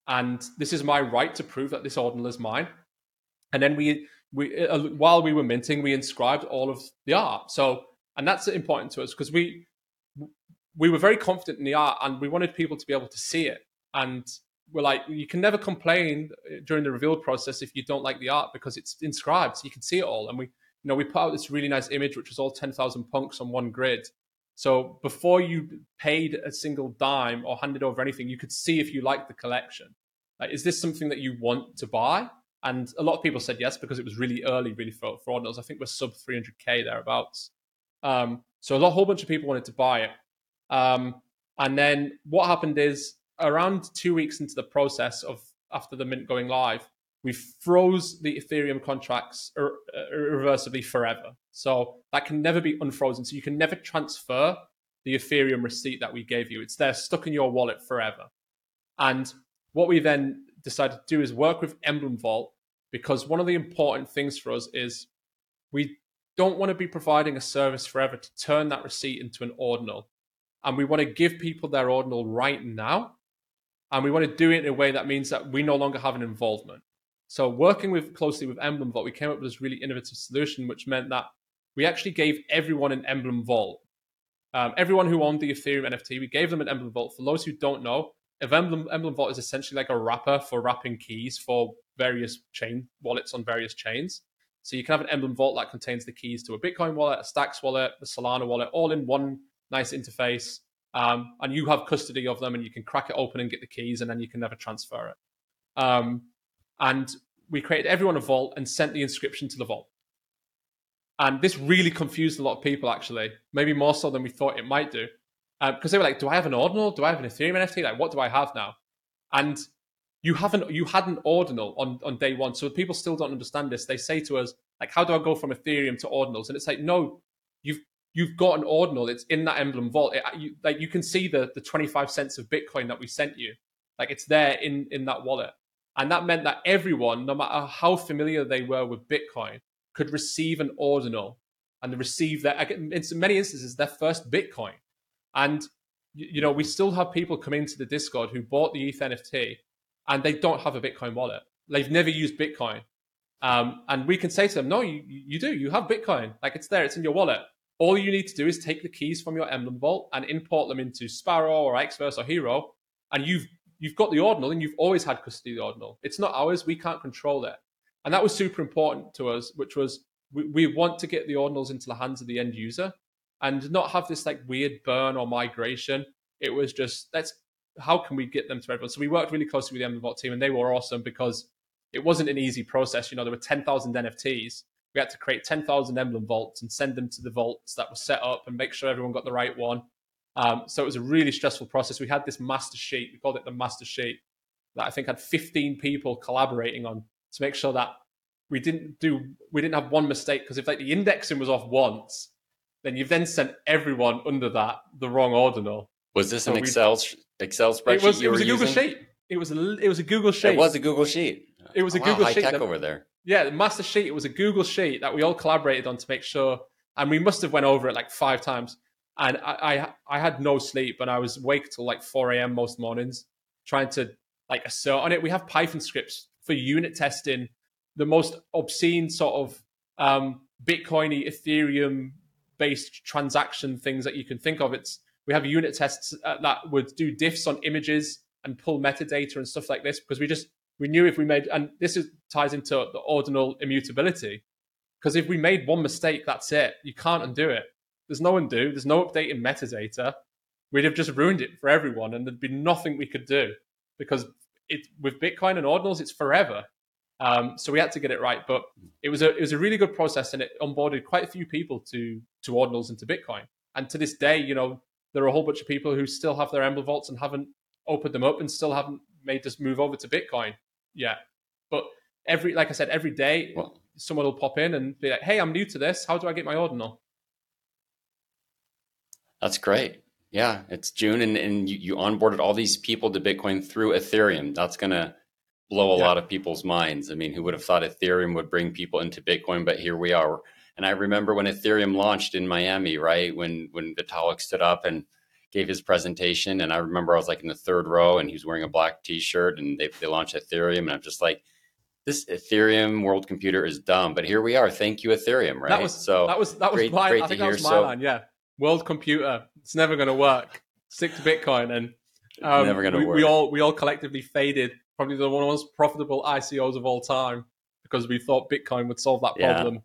and this is my right to prove that this ordinal is mine." And then we we uh, while we were minting, we inscribed all of the art. So and that's important to us because we we were very confident in the art and we wanted people to be able to see it. And we're like, you can never complain during the reveal process if you don't like the art because it's inscribed, so you can see it all. And we, you know, we put out this really nice image, which was all 10,000 punks on one grid. So before you paid a single dime or handed over anything, you could see if you liked the collection. Like, is this something that you want to buy? And a lot of people said yes because it was really early, really for, ordinals. I think we're sub 300k thereabouts. Um, so a lot, whole bunch of people wanted to buy it. Um, and then what happened is around two weeks into the process of after the mint going live, we froze the Ethereum contracts ir- uh, irreversibly forever. So that can never be unfrozen. So you can never transfer the Ethereum receipt that we gave you. It's there stuck in your wallet forever. And what we then decided to do is work with Emblem Vault because one of the important things for us is we don't want to be providing a service forever to turn that receipt into an ordinal. And we want to give people their ordinal right now. And we want to do it in a way that means that we no longer have an involvement. So working with closely with Emblem Vault, we came up with this really innovative solution, which meant that we actually gave everyone an Emblem Vault. Um, everyone who owned the Ethereum NFT, we gave them an Emblem Vault. For those who don't know, Emblem, Emblem Vault is essentially like a wrapper for wrapping keys for various chain wallets on various chains. So you can have an Emblem Vault that contains the keys to a Bitcoin wallet, a Stacks wallet, the Solana wallet, all in one nice interface. Um, and you have custody of them, and you can crack it open and get the keys, and then you can never transfer it. Um, and we created everyone a vault and sent the inscription to the vault. And this really confused a lot of people, actually, maybe more so than we thought it might do because um, they were like, "Do I have an ordinal? Do I have an Ethereum NFT? Like, what do I have now?" And you haven't you had an ordinal on on day one, so people still don't understand this. They say to us, like, "How do I go from Ethereum to ordinals?" And it's like, no, you've you've got an ordinal. It's in that emblem vault. It, you, like you can see the the twenty five cents of Bitcoin that we sent you, like it's there in in that wallet. And that meant that everyone, no matter how familiar they were with Bitcoin, could receive an ordinal and receive their, in many instances, their first Bitcoin. And you know, we still have people come into the Discord who bought the ETH NFT and they don't have a Bitcoin wallet. They've never used Bitcoin. Um, and we can say to them, no, you, you do. You have Bitcoin. Like it's there. It's in your wallet. All you need to do is take the keys from your Emblem Vault and import them into Sparrow or Xverse or Hiro, and you've you've got the ordinal and you've always had custody of the ordinal. It's not ours. We can't control it. And that was super important to us, which was we, we want to get the ordinals into the hands of the end user and not have this like weird burn or migration. It was just let's how can we get them to everyone? So we worked really closely with the Emblem Vault team, and they were awesome because it wasn't an easy process. You know, there were ten thousand NFTs. We had to create ten thousand Emblem Vaults and send them to the vaults that were set up and make sure everyone got the right one. Um, so it was a really stressful process. We had this master sheet. We called it the master sheet that I think had 15 people collaborating on to make sure that we didn't do we didn't have one mistake because if like the indexing was off once then you've then sent everyone under that the wrong ordinal. Was this so an Excel Excel spreadsheet? It was, it was a Google using? sheet. It was a it was a Google sheet. It was a Google sheet. It was a wow, Google high sheet. tech that, over there. Yeah, the master sheet. It was a Google sheet that we all collaborated on to make sure, and we must have went over it like five times. And I I, I had no sleep, and I was awake till like four a.m. most mornings trying to like assert on it. We have Python scripts for unit testing the most obscene sort of um, Bitcoiny, Ethereum based transaction things that you can think of. It's we have unit tests uh, that would do diffs on images and pull metadata and stuff like this because we just we knew if we made and this is, ties into the ordinal immutability because if we made one mistake, that's it. You can't undo it. There's no undo. There's no updating metadata. We'd have just ruined it for everyone, and there'd be nothing we could do because it with Bitcoin and ordinals, it's forever. Um, so we had to get it right, but it was a it was a really good process, and it onboarded quite a few people to to ordinals and to Bitcoin. And to this day, you know, there are a whole bunch of people who still have their Emblem vaults and haven't opened them up and still haven't made this move over to Bitcoin yet. But every like I said, every day well, someone will pop in and be like, "Hey, I'm new to this. How do I get my ordinal?" That's great. Yeah, it's June, and, and you, you onboarded all these people to Bitcoin through Ethereum. That's gonna blow a yeah. lot of people's minds. I mean, who would have thought Ethereum would bring people into Bitcoin? But here we are. And I remember when Ethereum launched in Miami, right? When when Vitalik stood up and gave his presentation, and I remember I was like in the third row, and he was wearing a black T-shirt, and they they launched Ethereum, and I'm just like, this Ethereum World Computer is dumb, but here we are. Thank you, Ethereum. Right? That was so that was that was great, my, great I was my so, line. Yeah, World Computer. It's never going to work. Stick to Bitcoin, and um, never going to work. We all we all collectively faded probably the one of the most profitable ICOs of all time because we thought Bitcoin would solve that problem. Yeah.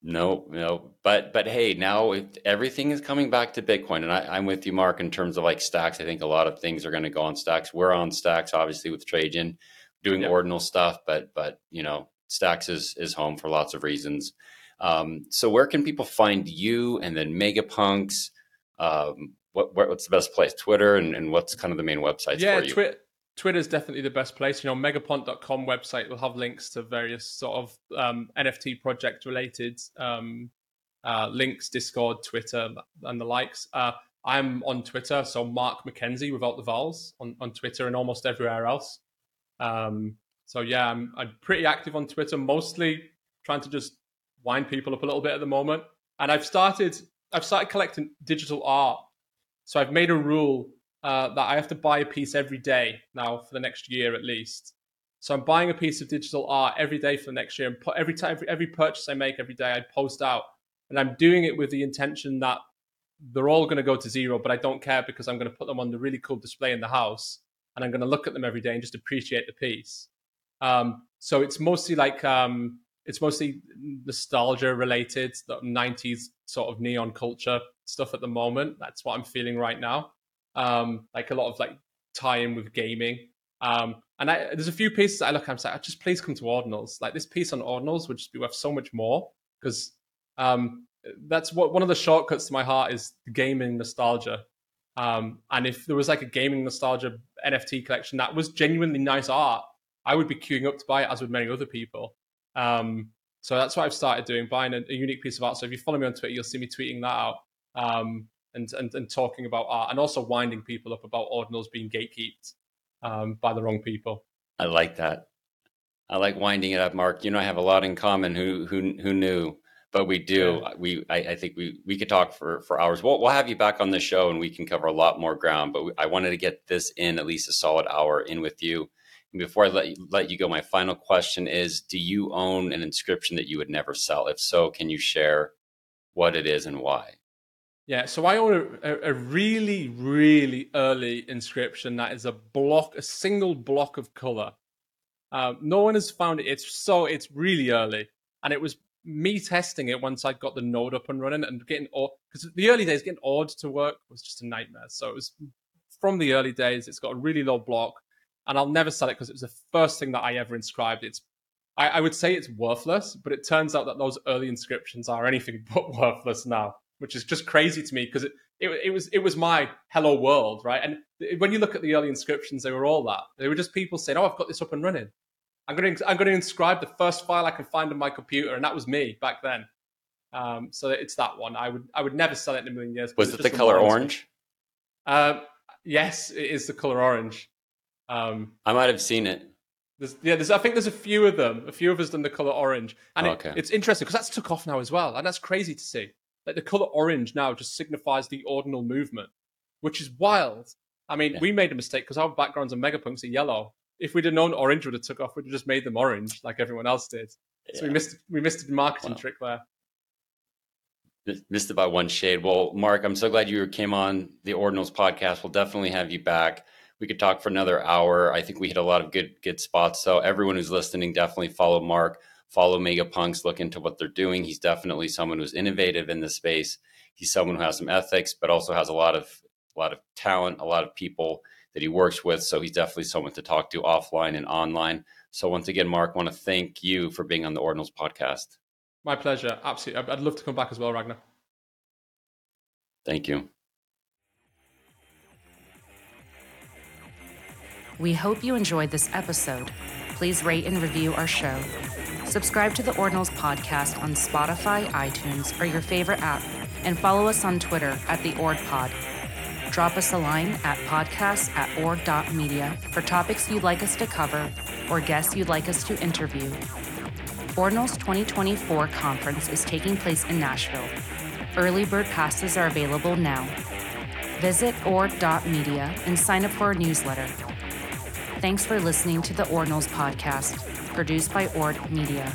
No, no, but but hey, now everything is coming back to Bitcoin, and I, am with you, Mark, in terms of like stacks. I think a lot of things are going to go on stacks. We're on stacks, obviously, with Trajan. doing ordinal stuff, but but you know, Stacks is is home for lots of reasons. Um, so where can people find you and then Megapunks? Um, what, what's the best place? Twitter and, and what's kind of the main websites yeah, for you? Twi- Twitter is definitely the best place. You know, megapont.com website will have links to various sort of um, NFT project related um, uh, links, Discord, Twitter, and the likes. Uh, I'm on Twitter, so Mark McKenzie without the vowels on, on Twitter and almost everywhere else. Um, so yeah, I'm, I'm pretty active on Twitter, mostly trying to just wind people up a little bit at the moment. And I've started I've started collecting digital art. So I've made a rule uh, that I have to buy a piece every day now for the next year at least. So I'm buying a piece of digital art every day for the next year, and put every time every, every purchase I make every day, I post out, and I'm doing it with the intention that they're all going to go to zero, but I don't care because I'm going to put them on the really cool display in the house, and I'm going to look at them every day and just appreciate the piece. Um, so it's mostly like um, it's mostly nostalgia related, the 90s sort of neon culture stuff at the moment. That's what I'm feeling right now. Um, like a lot of like tie in with gaming. Um, and I, there's a few pieces I look at, I'm like, just please come to Ordinals. Like this piece on Ordinals would just be worth so much more because um, that's what one of the shortcuts to my heart is gaming nostalgia. Um, and if there was like a gaming nostalgia NFT collection that was genuinely nice art, I would be queuing up to buy it, as would many other people. Um, so that's what I've started doing, buying a, a, unique piece of art. So if you follow me on Twitter, you'll see me tweeting that out um, and, and, and talking about art and also winding people up about ordinals being gatekeeped um, by the wrong people. I like that. I like winding it up, Mark. You know, I have a lot in common. Who who who knew? But we do. Yeah. We I, I, think we we could talk for for hours. We'll we'll have you back on the show and we can cover a lot more ground. But we, I wanted to get this in at least a solid hour in with you. Before I let you, let you go, my final question is Do you own an inscription that you would never sell? If so, can you share what it is and why? Yeah, so I own a, a, really, really early inscription that is a block, a single block of color. Uh, no one has found it. It's so it's really early, and it was me testing it once I got the node up and running and getting because the early days getting ord to work was just a nightmare. So it was from the early days. It's got a really low block and I'll never sell it because it was the first thing that I ever inscribed. It's I, I, would say it's worthless, but it turns out that those early inscriptions are anything but worthless now, which is just crazy to me because it, it, it was it was my hello world, right? And when you look at the early inscriptions, they were all that. They were just people saying, "Oh, I've got this up and running. I'm going to I'm going to inscribe the first file I can find on my computer," and that was me back then. Um, so it's that one. I would I would never sell it in a million years. Was it the color orange? Um, yes, it is the color orange. Um, I might have seen it. There's, yeah, there's, I think there's a few of them. A few of us done the color orange, and oh, okay. it, it's interesting because that's took off now as well, and that's crazy to see. Like the color orange now just signifies the ordinal movement, which is wild. I mean, yeah. we made a mistake because our backgrounds on Megapunks are yellow. If we'd have known orange would have took off, we'd have just made them orange like everyone else did. Yeah. So we missed we missed a marketing wow. trick there. Missed it by one shade. Well, Mark, I'm so glad you came on the Ordinals podcast. We'll definitely have you back we could talk for another hour. I think we hit a lot of good good spots. So everyone who's listening, definitely follow Mark, follow Megapunks, look into what they're doing. He's definitely someone who's innovative in this space. He's someone who has some ethics, but also has a lot of a lot of talent, a lot of people that he works with. So he's definitely someone to talk to offline and online. So once again, Mark, I want to thank you for being on the Ordinals podcast. My pleasure. Absolutely. I'd love to come back as well, Ragnar. Thank you. We hope you enjoyed this episode. Please rate and review our show. Subscribe to the Ordinals podcast on Spotify, iTunes, or your favorite app, and follow us on Twitter at the OrdPod. Drop us a line at podcast at ord.media for topics you'd like us to cover or guests you'd like us to interview. Ordinals 2024 conference is taking place in Nashville. Early bird passes are available now. Visit ord.media and sign up for our newsletter. Thanks for listening to the Ordinals podcast, produced by Ord Media.